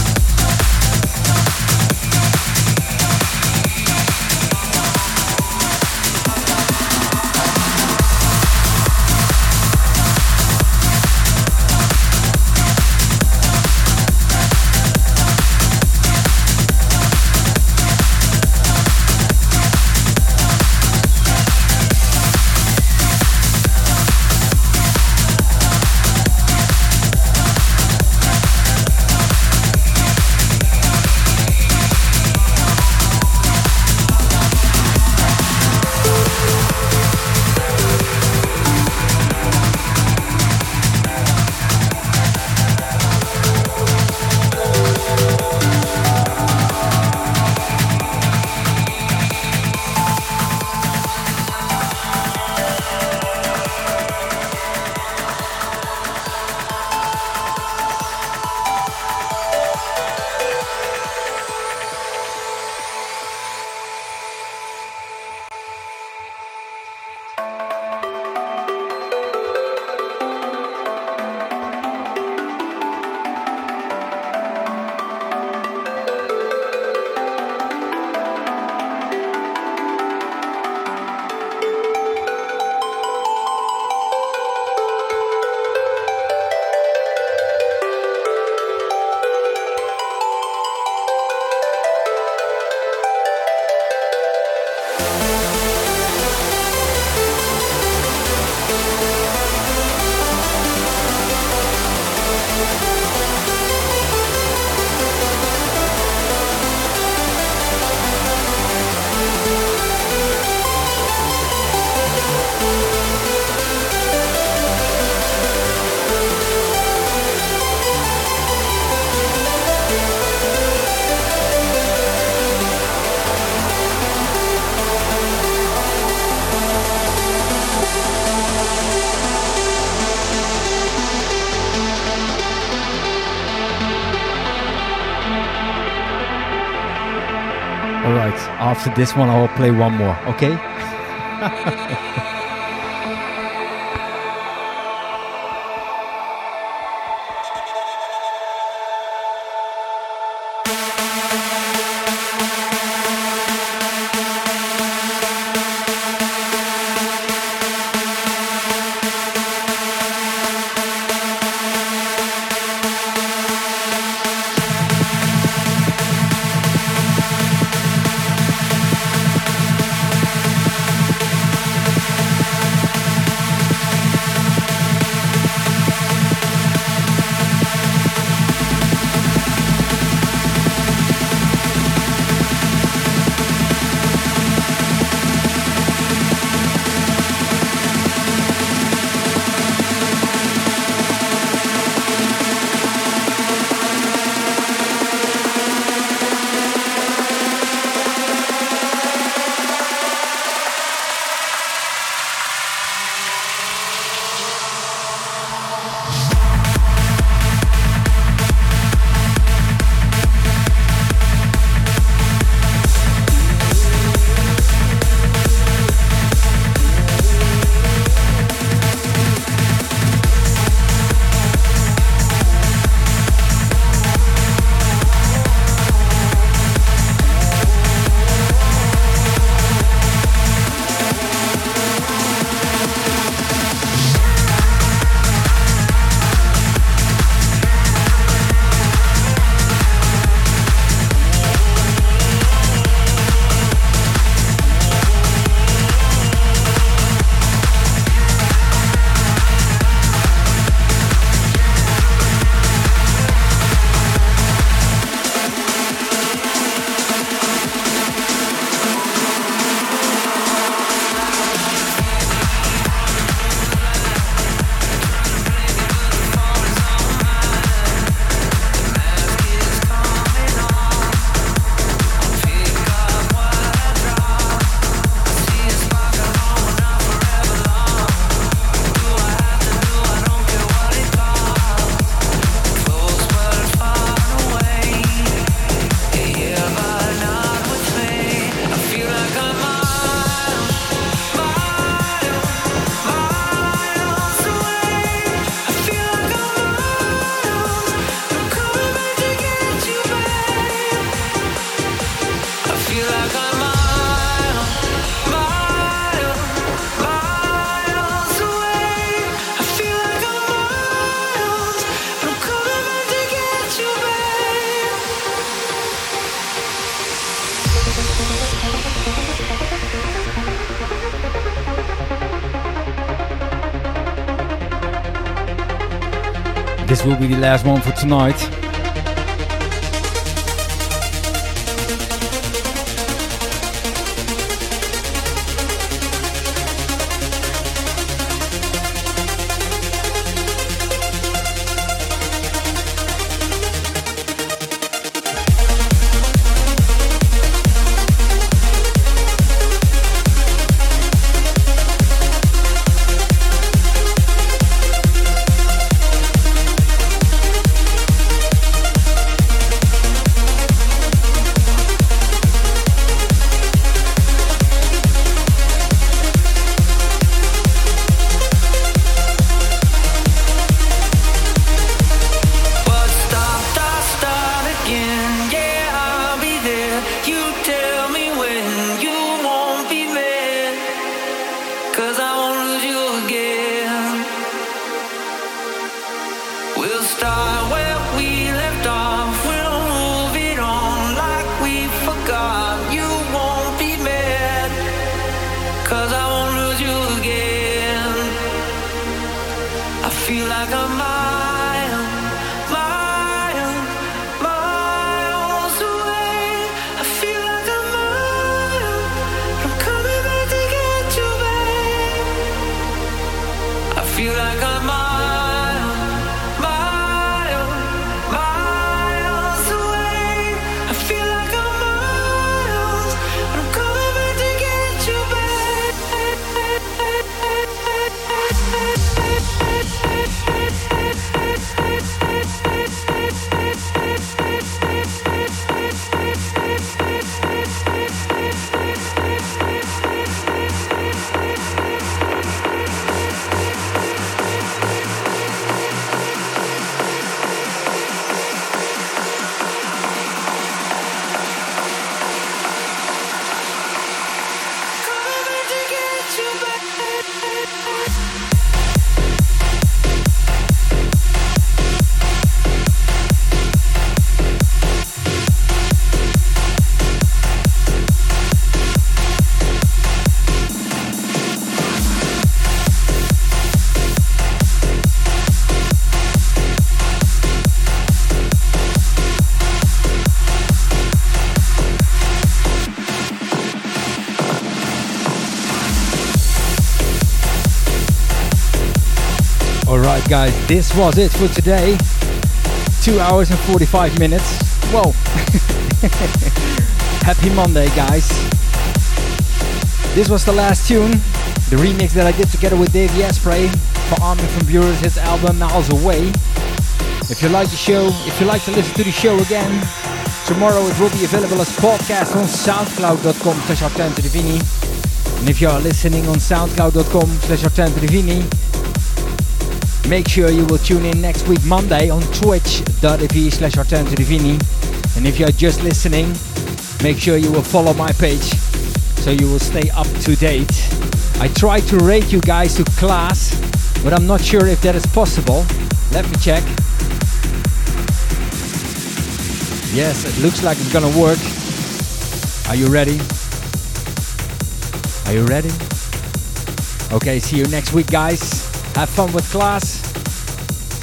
[SPEAKER 3] After this one, I'll play one more, okay? last one for tonight.
[SPEAKER 1] Guys, this was it for today. Two hours and 45 minutes. Whoa. Happy Monday, guys. This was the last tune, the remix that I did together with Davey Asprey for Armin van Buuren's his album Miles Away. If you like the show, if you like to listen to the show again, tomorrow it will be available as podcast on soundcloud.com slash And if you are listening on soundcloud.com slash Make sure you will tune in next week Monday on twitch.tv slash And if you are just listening, make sure you will follow my page so you will stay up to date. I try to rate you guys to class, but I'm not sure if that is possible. Let me check. Yes, it looks like it's gonna work. Are you ready? Are you ready? Okay, see you next week, guys. Have fun with class.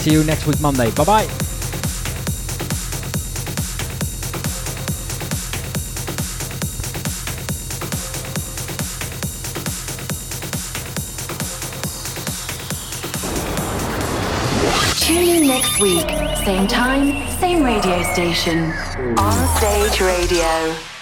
[SPEAKER 1] See you next week, Monday. Bye bye.
[SPEAKER 2] Tune in next week, same time, same radio station. On Stage Radio.